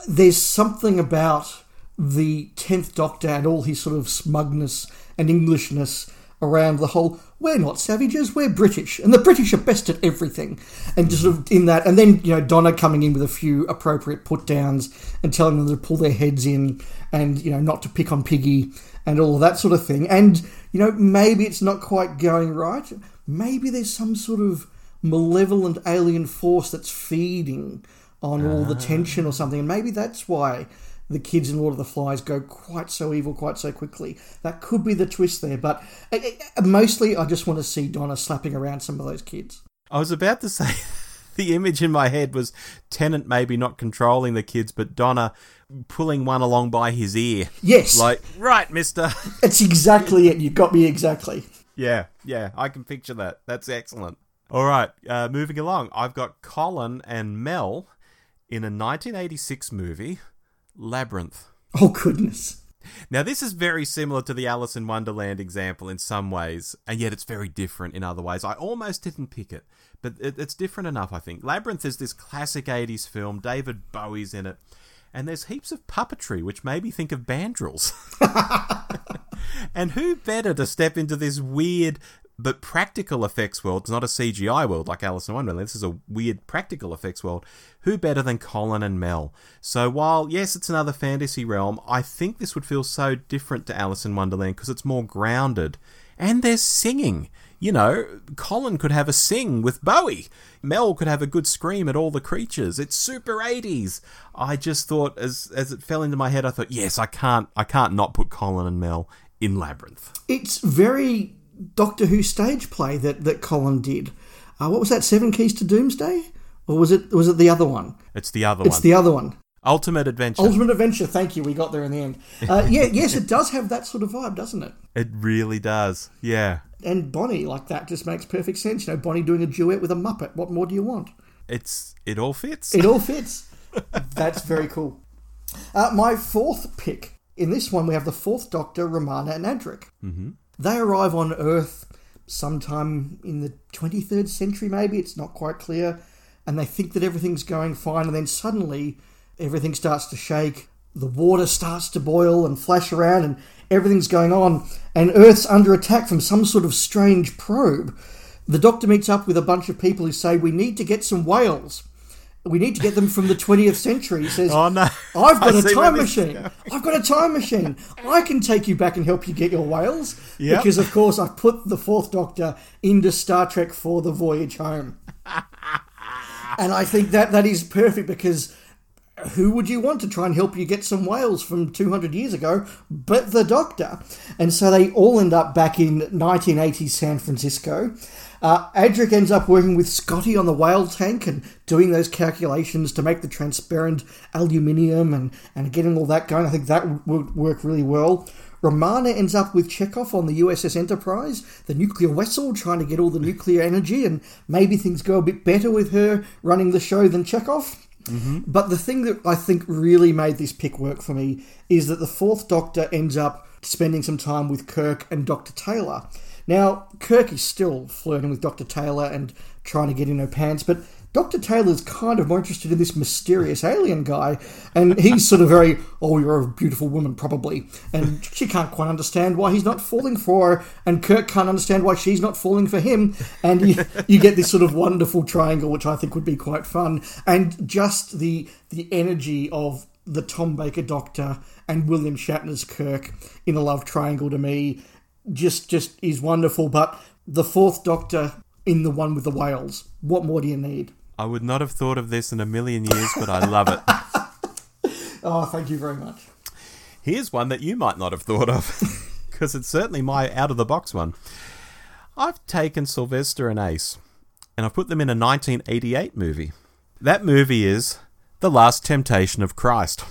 there's something about the 10th Doctor and all his sort of smugness and Englishness around the whole, we're not savages, we're British. And the British are best at everything. And just sort of in that, and then, you know, Donna coming in with a few appropriate put downs and telling them to pull their heads in and, you know, not to pick on Piggy and all of that sort of thing. And, you know, maybe it's not quite going right. Maybe there's some sort of malevolent alien force that's feeding on all the ah. tension or something. And maybe that's why the kids in Lord of the Flies go quite so evil quite so quickly. That could be the twist there. But uh, uh, mostly, I just want to see Donna slapping around some of those kids. I was about to say the image in my head was Tennant maybe not controlling the kids, but Donna pulling one along by his ear. Yes, Like, right, mister. it's exactly it. You got me exactly. yeah, yeah, I can picture that. That's excellent. All right, uh, moving along. I've got Colin and Mel in a 1986 movie, Labyrinth. Oh goodness. Now, this is very similar to the Alice in Wonderland example in some ways, and yet it's very different in other ways. I almost didn't pick it, but it, it's different enough, I think. Labyrinth is this classic 80s film, David Bowie's in it, and there's heaps of puppetry, which made me think of Bandrils. and who better to step into this weird but practical effects world? It's not a CGI world like Alice in Wonderland. This is a weird practical effects world. Who better than Colin and Mel? So while yes, it's another fantasy realm, I think this would feel so different to Alice in Wonderland because it's more grounded. And there's singing. You know, Colin could have a sing with Bowie. Mel could have a good scream at all the creatures. It's super 80s. I just thought as as it fell into my head, I thought, yes, I can't I can't not put Colin and Mel in Labyrinth. It's very Doctor Who stage play that that Colin did. Uh, what was that? Seven Keys to Doomsday, or was it was it the other one? It's the other It's one. It's the other one. Ultimate Adventure. Ultimate Adventure. Thank you. We got there in the end. Uh, yeah, yes, it does have that sort of vibe, doesn't it? it really does. Yeah. And Bonnie, like that, just makes perfect sense. You know, Bonnie doing a duet with a Muppet. What more do you want? It's it all fits. It all fits. That's very cool. Uh, my fourth pick. In this one, we have the fourth Doctor, Romana and Adric. Mm-hmm. They arrive on Earth sometime in the 23rd century, maybe. It's not quite clear. And they think that everything's going fine. And then suddenly, everything starts to shake. The water starts to boil and flash around, and everything's going on. And Earth's under attack from some sort of strange probe. The Doctor meets up with a bunch of people who say, We need to get some whales. We need to get them from the 20th century. He says, Oh, no. I've got I a time where this is machine. going. I've got a time machine. I can take you back and help you get your whales. Yep. Because, of course, I've put the Fourth Doctor into Star Trek for the voyage home. and I think that that is perfect because who would you want to try and help you get some whales from 200 years ago but the Doctor? And so they all end up back in 1980 San Francisco. Uh, Adric ends up working with Scotty on the whale tank and doing those calculations to make the transparent aluminium and, and getting all that going. I think that would work really well. Romana ends up with Chekov on the USS Enterprise, the nuclear vessel, trying to get all the nuclear energy, and maybe things go a bit better with her running the show than Chekov. But the thing that I think really made this pick work for me is that the fourth Doctor ends up spending some time with Kirk and Dr. Taylor. Now, Kirk is still flirting with Dr. Taylor and trying to get in her pants, but Dr. Taylor's kind of more interested in this mysterious alien guy, and he's sort of very, oh, you're a beautiful woman, probably. And she can't quite understand why he's not falling for her, and Kirk can't understand why she's not falling for him. And you, you get this sort of wonderful triangle, which I think would be quite fun. And just the the energy of the Tom Baker Doctor and William Shatner's Kirk in a love triangle to me just just is wonderful. But the fourth Doctor in the one with the whales, what more do you need? I would not have thought of this in a million years, but I love it. Oh, thank you very much. Here's one that you might not have thought of, because it's certainly my out of the box one. I've taken Sylvester and Ace, and I've put them in a 1988 movie. That movie is The Last Temptation of Christ.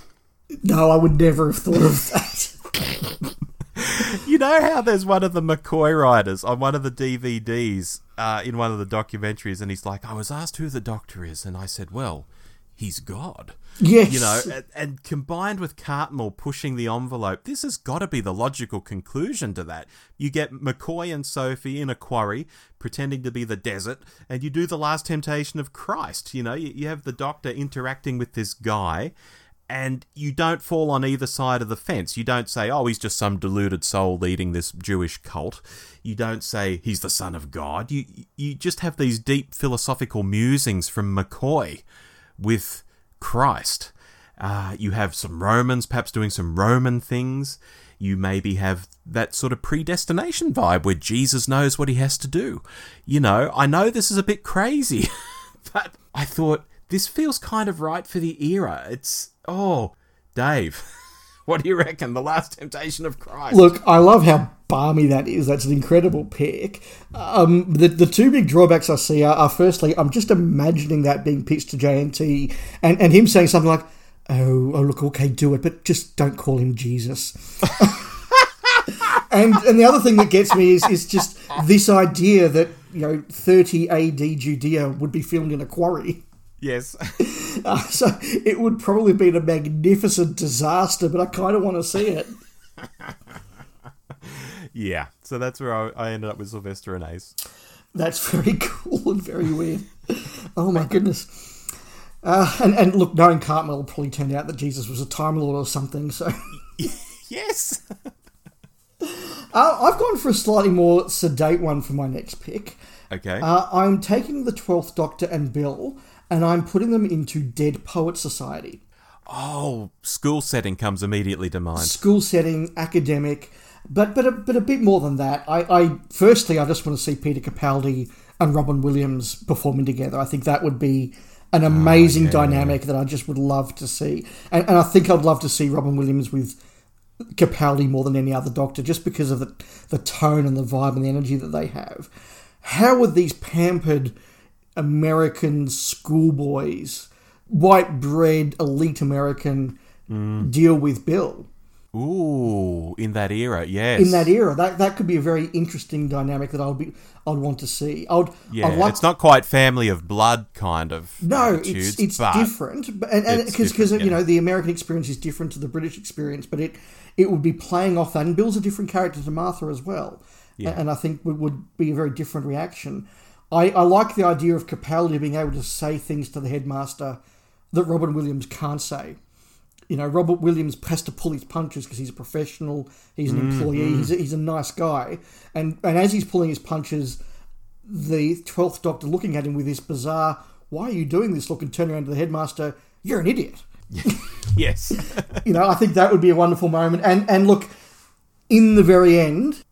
No, I would never have thought of that. You know how there's one of the McCoy riders on one of the DVDs uh, in one of the documentaries, and he's like, I was asked who the doctor is, and I said, well, he's God. Yes. You know, and, and combined with Cartmel pushing the envelope, this has got to be the logical conclusion to that. You get McCoy and Sophie in a quarry pretending to be the desert, and you do the last temptation of Christ. You know, you, you have the doctor interacting with this guy, and you don't fall on either side of the fence. You don't say, oh, he's just some deluded soul leading this Jewish cult. You don't say he's the son of God. You you just have these deep philosophical musings from McCoy with Christ. Uh, you have some Romans perhaps doing some Roman things. You maybe have that sort of predestination vibe where Jesus knows what he has to do. You know, I know this is a bit crazy, but I thought this feels kind of right for the era. It's oh, Dave, what do you reckon? The Last Temptation of Christ. Look, I love how barmy that is. That's an incredible pick. Um, the the two big drawbacks I see are, are, firstly, I'm just imagining that being pitched to JNT and and him saying something like, "Oh, oh, look, okay, do it, but just don't call him Jesus." and and the other thing that gets me is is just this idea that you know 30 AD Judea would be filmed in a quarry. Yes. Uh, so it would probably be a magnificent disaster, but I kind of want to see it. yeah, so that's where I, I ended up with Sylvester and Ace. That's very cool and very weird. Oh my goodness. Uh, and, and look, knowing Cartmel probably turned out that Jesus was a Time Lord or something, so. yes! uh, I've gone for a slightly more sedate one for my next pick. Okay. Uh, I'm taking the 12th Doctor and Bill and I'm putting them into Dead Poet Society. Oh, school setting comes immediately to mind. School setting, academic, but but a, but a bit more than that. I, I firstly, I just want to see Peter Capaldi and Robin Williams performing together. I think that would be an ah, amazing oh, yeah. dynamic that I just would love to see, and, and I think I'd love to see Robin Williams with Capaldi more than any other Doctor, just because of the the tone and the vibe and the energy that they have. How would these pampered American schoolboys, white bread elite American mm. deal with Bill. Ooh, in that era, yes. In that era, that that could be a very interesting dynamic that I'd be I'd want to see. I'd yeah, I'd like it's not quite family of blood kind of no, it's it's different, but, and because because yeah. you know the American experience is different to the British experience, but it it would be playing off that, and Bill's a different character to Martha as well, yeah. and I think it would be a very different reaction. I, I like the idea of Capaldi being able to say things to the headmaster that Robin Williams can't say. You know, Robert Williams has to pull his punches because he's a professional, he's an mm-hmm. employee, he's a, he's a nice guy. And, and as he's pulling his punches, the 12th Doctor looking at him with this bizarre, why are you doing this look and turning around to the headmaster, you're an idiot. yes. you know, I think that would be a wonderful moment. And, and look, in the very end,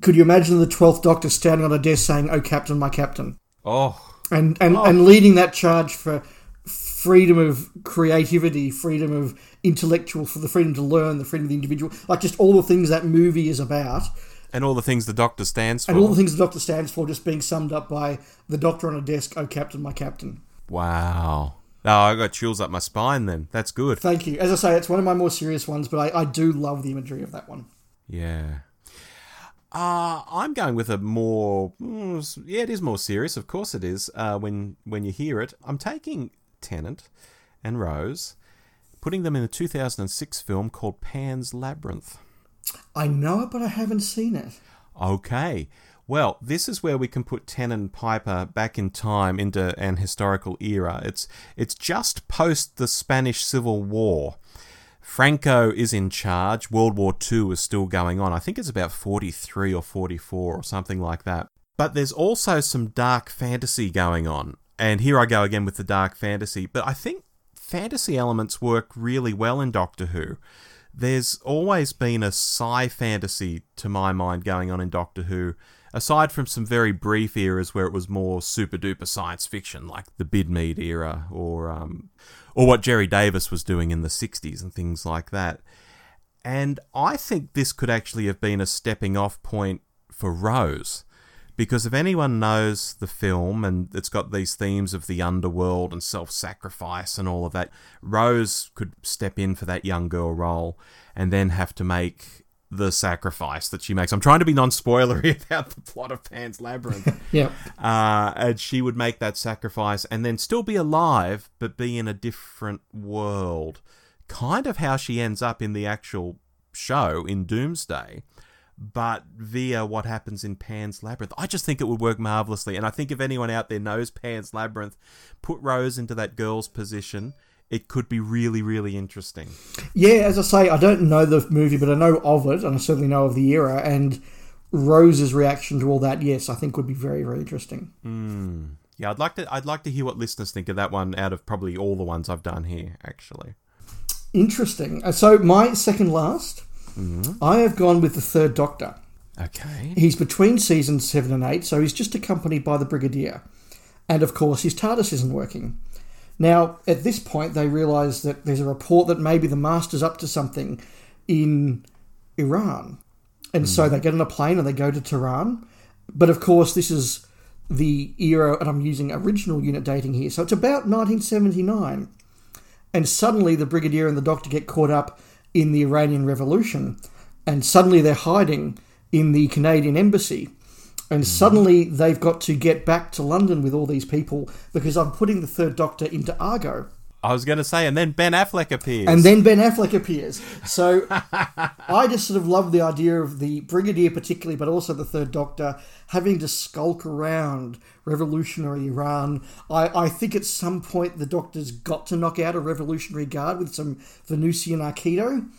could you imagine the Twelfth Doctor standing on a desk saying, "Oh, Captain, my Captain"? Oh, and and oh. and leading that charge for freedom of creativity, freedom of intellectual, for the freedom to learn, the freedom of the individual, like just all the things that movie is about. And all the things the Doctor stands for. And all the things the Doctor stands for, just being summed up by the Doctor on a desk. Oh, Captain, my Captain. Wow. Oh, I got chills up my spine. Then that's good. Thank you. As I say, it's one of my more serious ones, but I, I do love the imagery of that one. Yeah. Uh, I'm going with a more, mm, yeah, it is more serious. Of course, it is. Uh, when when you hear it, I'm taking Tennant and Rose, putting them in a 2006 film called Pan's Labyrinth. I know it, but I haven't seen it. Okay. Well, this is where we can put Tennant and Piper back in time into an historical era. It's it's just post the Spanish Civil War. Franco is in charge. World War II is still going on. I think it's about 43 or 44 or something like that. But there's also some dark fantasy going on. And here I go again with the dark fantasy. But I think fantasy elements work really well in Doctor Who. There's always been a sci fantasy, to my mind, going on in Doctor Who, aside from some very brief eras where it was more super duper science fiction, like the Bidmead era or um, or what Gerry Davis was doing in the 60s and things like that. And I think this could actually have been a stepping off point for Rose. Because if anyone knows the film and it's got these themes of the underworld and self sacrifice and all of that, Rose could step in for that young girl role and then have to make the sacrifice that she makes. I'm trying to be non-spoilery about the plot of Pan's Labyrinth. Yeah. uh, and she would make that sacrifice and then still be alive, but be in a different world. Kind of how she ends up in the actual show in Doomsday, but via what happens in Pan's Labyrinth. I just think it would work marvelously. And I think if anyone out there knows Pan's Labyrinth, put Rose into that girl's position. It could be really, really interesting. Yeah, as I say, I don't know the movie, but I know of it, and I certainly know of the era. And Rose's reaction to all that, yes, I think would be very, very interesting. Mm. Yeah, I'd like to. I'd like to hear what listeners think of that one. Out of probably all the ones I've done here, actually. Interesting. Uh, So my second last, I have gone with the Third Doctor. Okay. He's between seasons seven and eight, so he's just accompanied by the Brigadier. And of course, his TARDIS isn't working. Now, at this point, they realise that there's a report that maybe the Master's up to something in Iran. And so hmm. they get on a plane and they go to Tehran. But of course, this is the era, and I'm using original UNIT dating here, so it's about 1979. And suddenly the Brigadier and the Doctor get caught up in the Iranian Revolution. And suddenly they're hiding in the Canadian Embassy. And suddenly they've got to get back to London with all these people because I'm putting the third Doctor into Argo. I was going to say, and then Ben Affleck appears. And then Ben Affleck appears. So I just sort of love the idea of the Brigadier, particularly, but also the Third Doctor, having to skulk around revolutionary Iran. I, I think at some point the Doctor's got to knock out a revolutionary guard with some Venusian Aikido,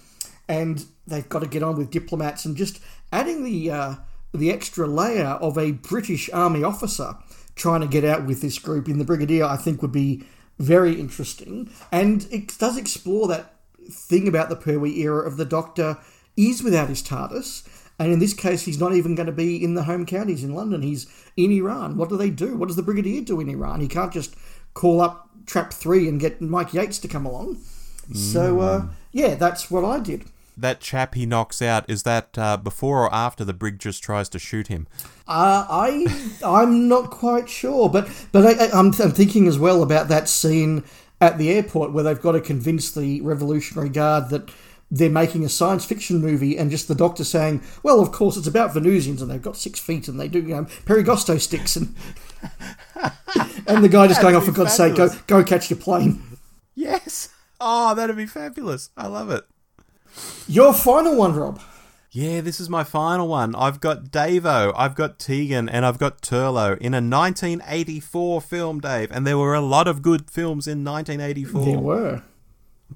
and they've got to get on with diplomats and just adding the uh, the extra layer of a British Army officer trying to get out with this group in the Brigadier. I think would be very interesting, and it does explore that thing about the Pertwee era of the Doctor is without his TARDIS, and in this case, he's not even going to be in the home counties in London. He's in Iran. What do they do? What does the Brigadier do in Iran? He can't just call up Trap Three and get Mike Yates to come along. So uh, yeah, that's what I did. That chap he knocks out is that uh, before or after the brig just tries to shoot him? Uh, I I'm not quite sure, but but I, I- I'm, I'm thinking as well about that scene at the airport where they've got to convince the Revolutionary Guard that they're making a science fiction movie, and just the Doctor saying, "Well, of course it's about Venusians, and they've got six feet, and they do you know perigosto sticks," and and the guy just going, "Oh, for God's sake, go go catch your plane." Yes. Oh, that'd be fabulous. I love it. Your final one, Rob. Yeah, this is my final one. I've got Davo, I've got Tegan, and I've got Turlough in a 1984 film, Dave. And there were a lot of good films in 1984. There were.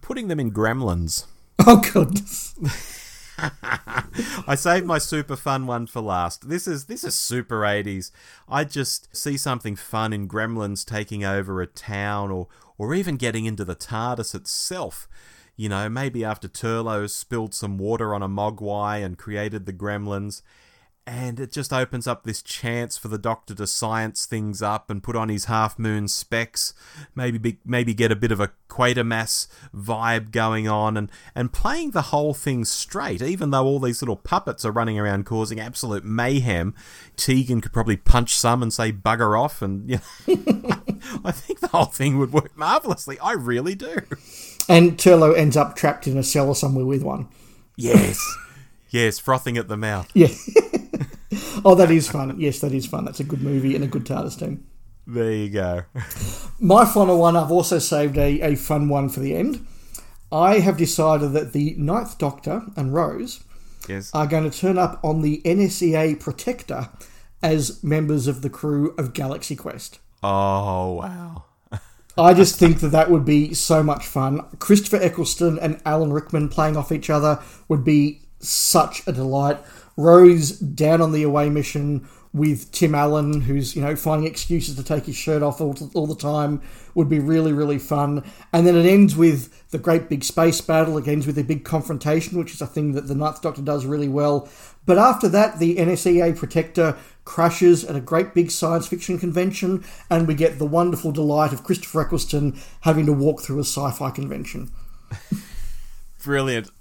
Putting them in Gremlins. Oh goodness. I saved my super fun one for last. This is this is super 80s. I just see something fun in Gremlins taking over a town or or even getting into the TARDIS itself. You know, maybe after Turlough spilled some water on a Mogwai and created the Gremlins. And it just opens up this chance for the Doctor to science things up and put on his half moon specs, maybe be, maybe get a bit of a Quatermass vibe going on, and, and playing the whole thing straight. Even though all these little puppets are running around causing absolute mayhem, Tegan could probably punch some and say bugger off, and you know, I think the whole thing would work marvelously. I really do. And Turlough ends up trapped in a cellar somewhere with one. Yes, yes, frothing at the mouth. Yeah. oh, that is fun. Yes, that is fun. That's a good movie and a good TARDIS team. There you go. My final one, I've also saved a, a fun one for the end. I have decided that the Ninth Doctor and Rose Yes. are going to turn up on the NSEA Protector as members of the crew of Galaxy Quest. Oh wow. I just think that that would be so much fun. Christopher Eccleston and Alan Rickman playing off each other would be such a delight. Rose down on the away mission with Tim Allen, who's you know finding excuses to take his shirt off all, all the time, would be really really fun. And then it ends with the great big space battle. It ends with a big confrontation, which is a thing that the Ninth Doctor does really well. But after that, the NSEA Protector crashes at a great big science fiction convention, and we get the wonderful delight of Christopher Eccleston having to walk through a sci-fi convention. Brilliant.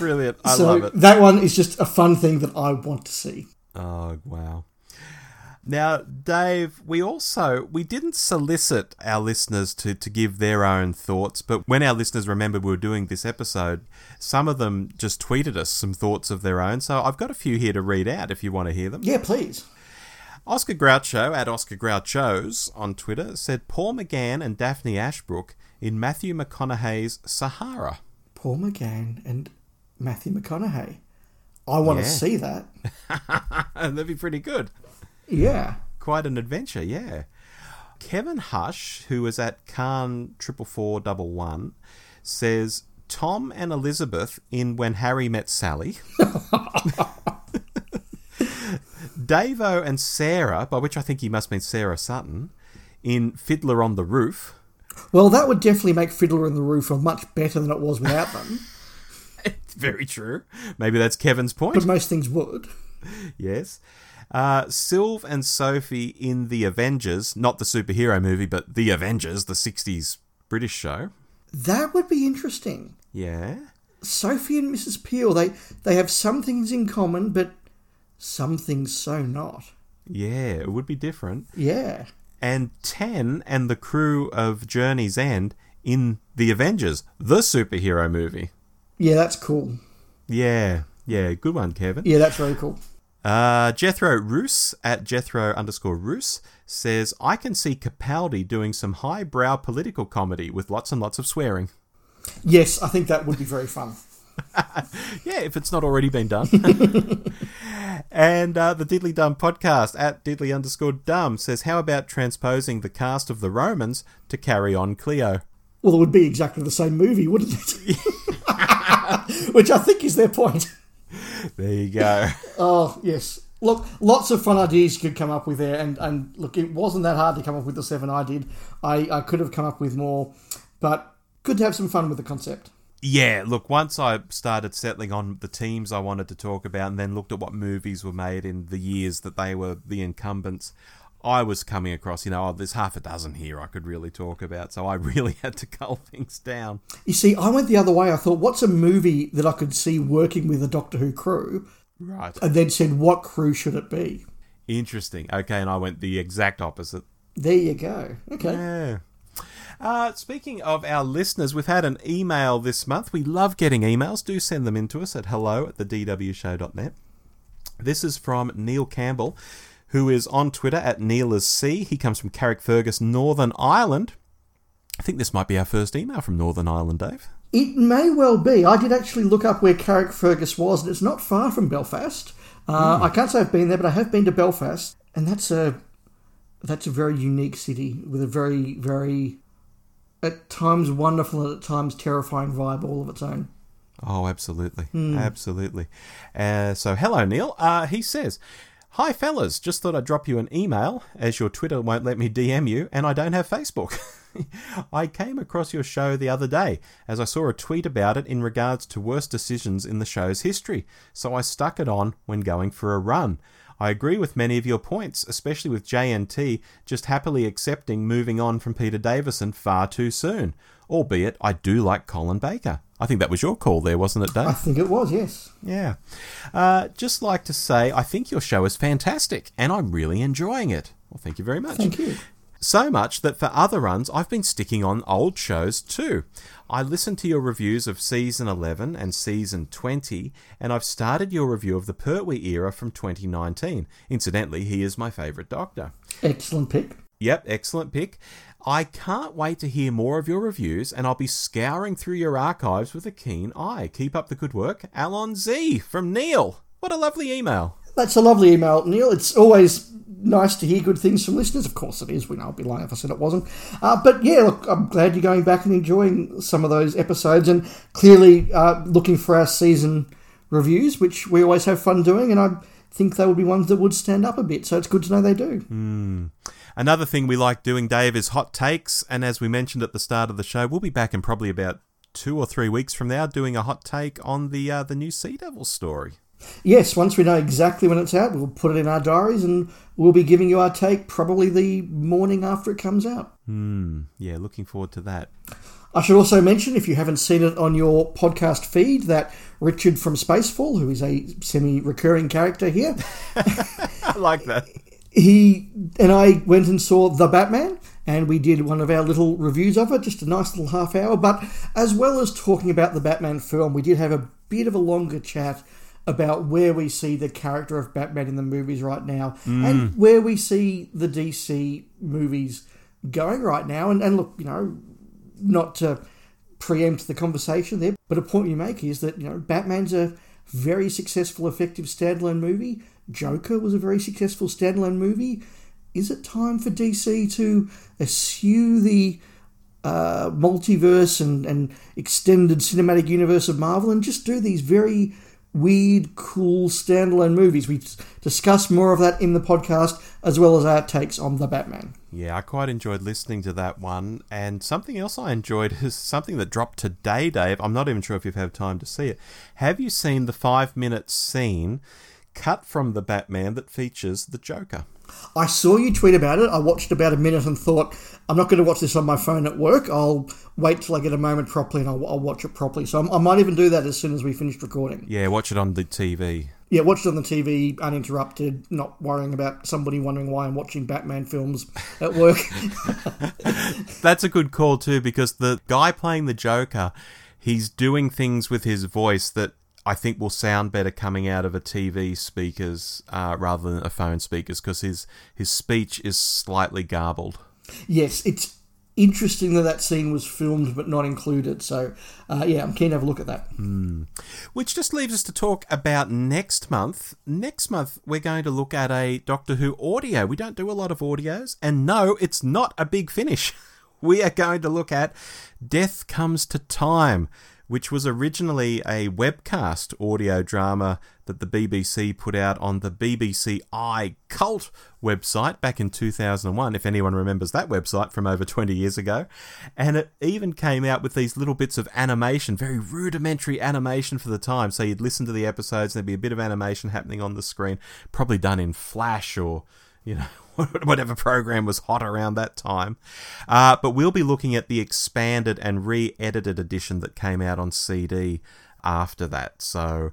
Brilliant. I so love it. that one is just a fun thing that I want to see. Oh, wow. Now, Dave, we also we didn't solicit our listeners to, to give their own thoughts, but when our listeners remembered we were doing this episode, some of them just tweeted us some thoughts of their own. So I've got a few here to read out if you want to hear them. Yeah, please. Oscar Groucho at Oscar Grouchos on Twitter said Paul McGann and Daphne Ashbrook in Matthew McConaughey's Sahara. Paul McGann and Matthew McConaughey. I want Yeah. to see that. That'd be pretty good. Yeah. Quite an adventure, yeah. Kevin Hush, who was at Khan Triple Four Double One, says Tom and Elizabeth in When Harry Met Sally. Davo and Sarah, by which I think he must mean Sarah Sutton, in Fiddler on the Roof. Well, that would definitely make Fiddler on the Roof much better than it was without them. Very true. Maybe that's Kevin's point. but most things would. Yes. Uh, Sylve and Sophie in The Avengers, not the superhero movie, but The Avengers, the 60s British show. That would be interesting. Yeah. Sophie and Mrs. Peel, they, they have some things in common, but some things so not. Yeah, it would be different. Yeah. And Ten and the crew of Journey's End in The Avengers, the superhero movie. Yeah, that's cool. Yeah, yeah, good one, Kevin. Yeah, that's very cool. Uh, Jethro Roos at Jethro underscore Roos says, I can see Capaldi doing some highbrow political comedy with lots and lots of swearing. Yes, I think that would be very fun. Yeah, if it's not already been done. and uh, the Diddly Dumb podcast at Diddly underscore Dumb says, How about transposing the cast of the Romans to carry on Cleo? Well, it would be exactly the same movie, wouldn't it? Which I think is their point. There you go. Oh, yes. Look, lots of fun ideas you could come up with there. And, and look, it wasn't that hard to come up with the seven I did. I, I could have come up with more, but good to have some fun with the concept. Yeah, look, once I started settling on the teams I wanted to talk about and then looked at what movies were made in the years that they were the incumbents, I was coming across, you know, oh, there's half a dozen here I could really talk about. So I really had to cull things down. You see, I went the other way. I thought, what's a movie that I could see working with a Doctor Who crew? Right. And then said, what crew should it be? Interesting. Okay, and I went the exact opposite. There you go. Okay. Yeah. Uh, speaking of our listeners, we've had an email this month. We love getting emails. Do send them in to us at hello at the dwshow.net. This is from Neil Campbell, who is on Twitter at Neil C. He comes from Carrickfergus, Northern Ireland. I think this might be our first email from Northern Ireland, Dave. It may well be. I did actually look up where Carrickfergus was, and it's not far from Belfast. Uh, I can't say I've been there, but I have been to Belfast, and that's a that's a very unique city with a very very at times wonderful and at times terrifying vibe all of its own. Oh, absolutely. Absolutely. Uh, so, hello, Neil. Uh, he says, Hi, fellas. Just thought I'd drop you an email, as your Twitter won't let me DM you, and I don't have Facebook. I came across your show the other day, as I saw a tweet about it in regards to worst decisions in the show's history, so I stuck it on when going for a run. I agree with many of your points, especially with JNT just happily accepting moving on from Peter Davison far too soon. Albeit, I do like Colin Baker. I think that was your call there, wasn't it, Dave? I think it was, yes. Yeah. Uh, just like to say, I think your show is fantastic, and I'm really enjoying it. Well, thank you very much. Thank you. So much that for other runs, I've been sticking on old shows too. I listened to your reviews of season 11 and season 20, and I've started your review of the Pertwee era from 2019. Incidentally, he is my favourite doctor. Excellent pick. Yep, excellent pick. I can't wait to hear more of your reviews, and I'll be scouring through your archives with a keen eye. Keep up the good work. Allons-y from Neil. What a lovely email. That's a lovely email, Neil. It's always nice to hear good things from listeners. Of course, it is. We know I'd be lying if I said it wasn't. Uh, but yeah, look, I'm glad you're going back and enjoying some of those episodes, and clearly uh, looking for our season reviews, which we always have fun doing. And I think they would be ones that would stand up a bit. So it's good to know they do. Another thing we like doing, Dave, is hot takes. And as we mentioned at the start of the show, we'll be back in probably about two or three weeks from now doing a hot take on the uh, the new Sea Devil story. Yes, once we know exactly when it's out, we'll put it in our diaries, and we'll be giving you our take probably the morning after it comes out. Hmm. Yeah, looking forward to that. I should also mention, if you haven't seen it on your podcast feed, that Richard from Spacefall, who is a semi recurring character here, I like that. He and I went and saw The Batman, and we did one of our little reviews of it, just a nice little half hour. But as well as talking about the Batman film, we did have a bit of a longer chat about where we see the character of Batman in the movies right now hmm. and where we see the DC movies going right now. And, and look, you know, not to preempt the conversation there, but a point you make is that, you know, Batman's a very successful, effective standalone movie. Joker was a very successful standalone movie. Is it time for DC to eschew the uh, multiverse and, and extended cinematic universe of Marvel and just do these very weird, cool standalone movies? We discuss more of that in the podcast as well as our takes on the Batman. Yeah, I quite enjoyed listening to that one. And something else I enjoyed is something that dropped today, Dave. I'm not even sure if you've had time to see it. Have you seen the five minute scene cut from the Batman that features the Joker? I saw you tweet about it. I watched about a minute and thought, I'm not going to watch this on my phone at work. I'll wait till I get a moment properly and I'll, I'll watch it properly. So I'm, I might even do that as soon as we finished recording. Yeah, watch it on the TV. Yeah, watch it on the TV, uninterrupted, not worrying about somebody wondering why I'm watching Batman films at work. That's a good call too, because the guy playing the Joker, he's doing things with his voice that I think will sound better coming out of a TV speakers uh, rather than a phone speakers, because his his speech is slightly garbled. yes, it's interesting that that scene was filmed but not included. So, uh, yeah, I'm keen to have a look at that. Which just leaves us to talk about next month. Next month, we're going to look at a Doctor Who audio. We don't do a lot of audios, and no, it's not a big finish. We are going to look at Death Comes to Time, which was originally a webcast audio drama that the BBC put out on the BBC i Cult website back in 2001, if anyone remembers that website from over 20 years ago. And it even came out with these little bits of animation, very rudimentary animation for the time. So you'd listen to the episodes, and there'd be a bit of animation happening on the screen, probably done in Flash or, you know, whatever program was hot around that time. Uh, but we'll be looking at the expanded and re edited edition that came out on CD after that. So.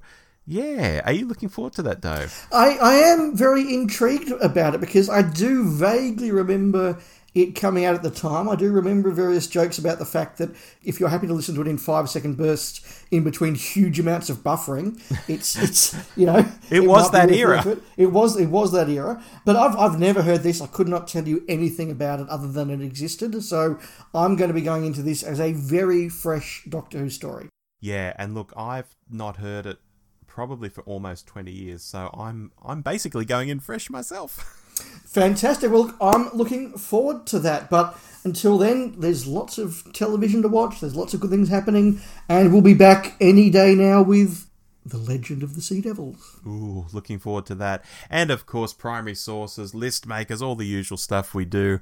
Yeah, are you looking forward to that, Dave? I, I am very intrigued about it because I do vaguely remember it coming out at the time. I do remember various jokes about the fact that if you're happy to listen to it in five second bursts in between huge amounts of buffering, it's it's you know It was that era. effort. It was it was that era. But I've I've never heard this. I could not tell you anything about it other than it existed. So I'm going to be going into this as a very fresh Doctor Who story. Yeah, and look, I've not heard it probably for almost 20 years, so I'm I'm basically going in fresh myself. Fantastic. Well, I'm looking forward to that. But until then, there's lots of television to watch. There's lots of good things happening, and we'll be back any day now with the Legend of the Sea Devils. Ooh, looking forward to that. And of course, primary sources, list makers, all the usual stuff we do.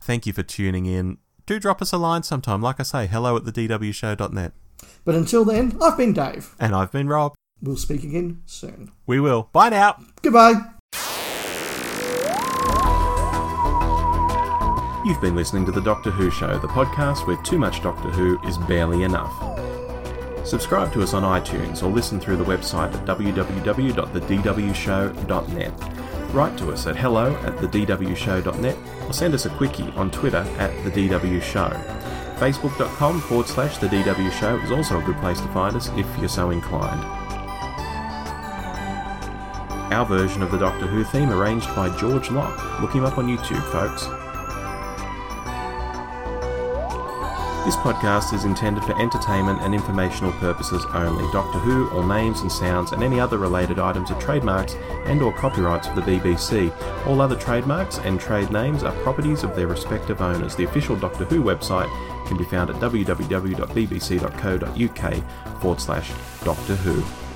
Thank you for tuning in. Do drop us a line sometime. Like I say, hello at the dwshow.net. But until then, I've been Dave. And I've been Rob. We'll speak again soon. We will. Bye now. Goodbye. You've been listening to The Doctor Who Show, the podcast where too much Doctor Who is barely enough. Subscribe to us on iTunes or listen through the website at www.thedwshow.net. Write to us at hello at thedwshow.net or send us a quickie on Twitter at The DW Show. Facebook.com forward slash The DW Show is also a good place to find us if you're so inclined. Our version of the Doctor Who theme arranged by George Locke. Look him up on YouTube, folks. This podcast is intended for entertainment and informational purposes only. Doctor Who, all names and sounds, and any other related items are trademarks and or copyrights of the BBC. All other trademarks and trade names are properties of their respective owners. The official Doctor Who website can be found at www.bbc.co.uk forward slash Doctor Who.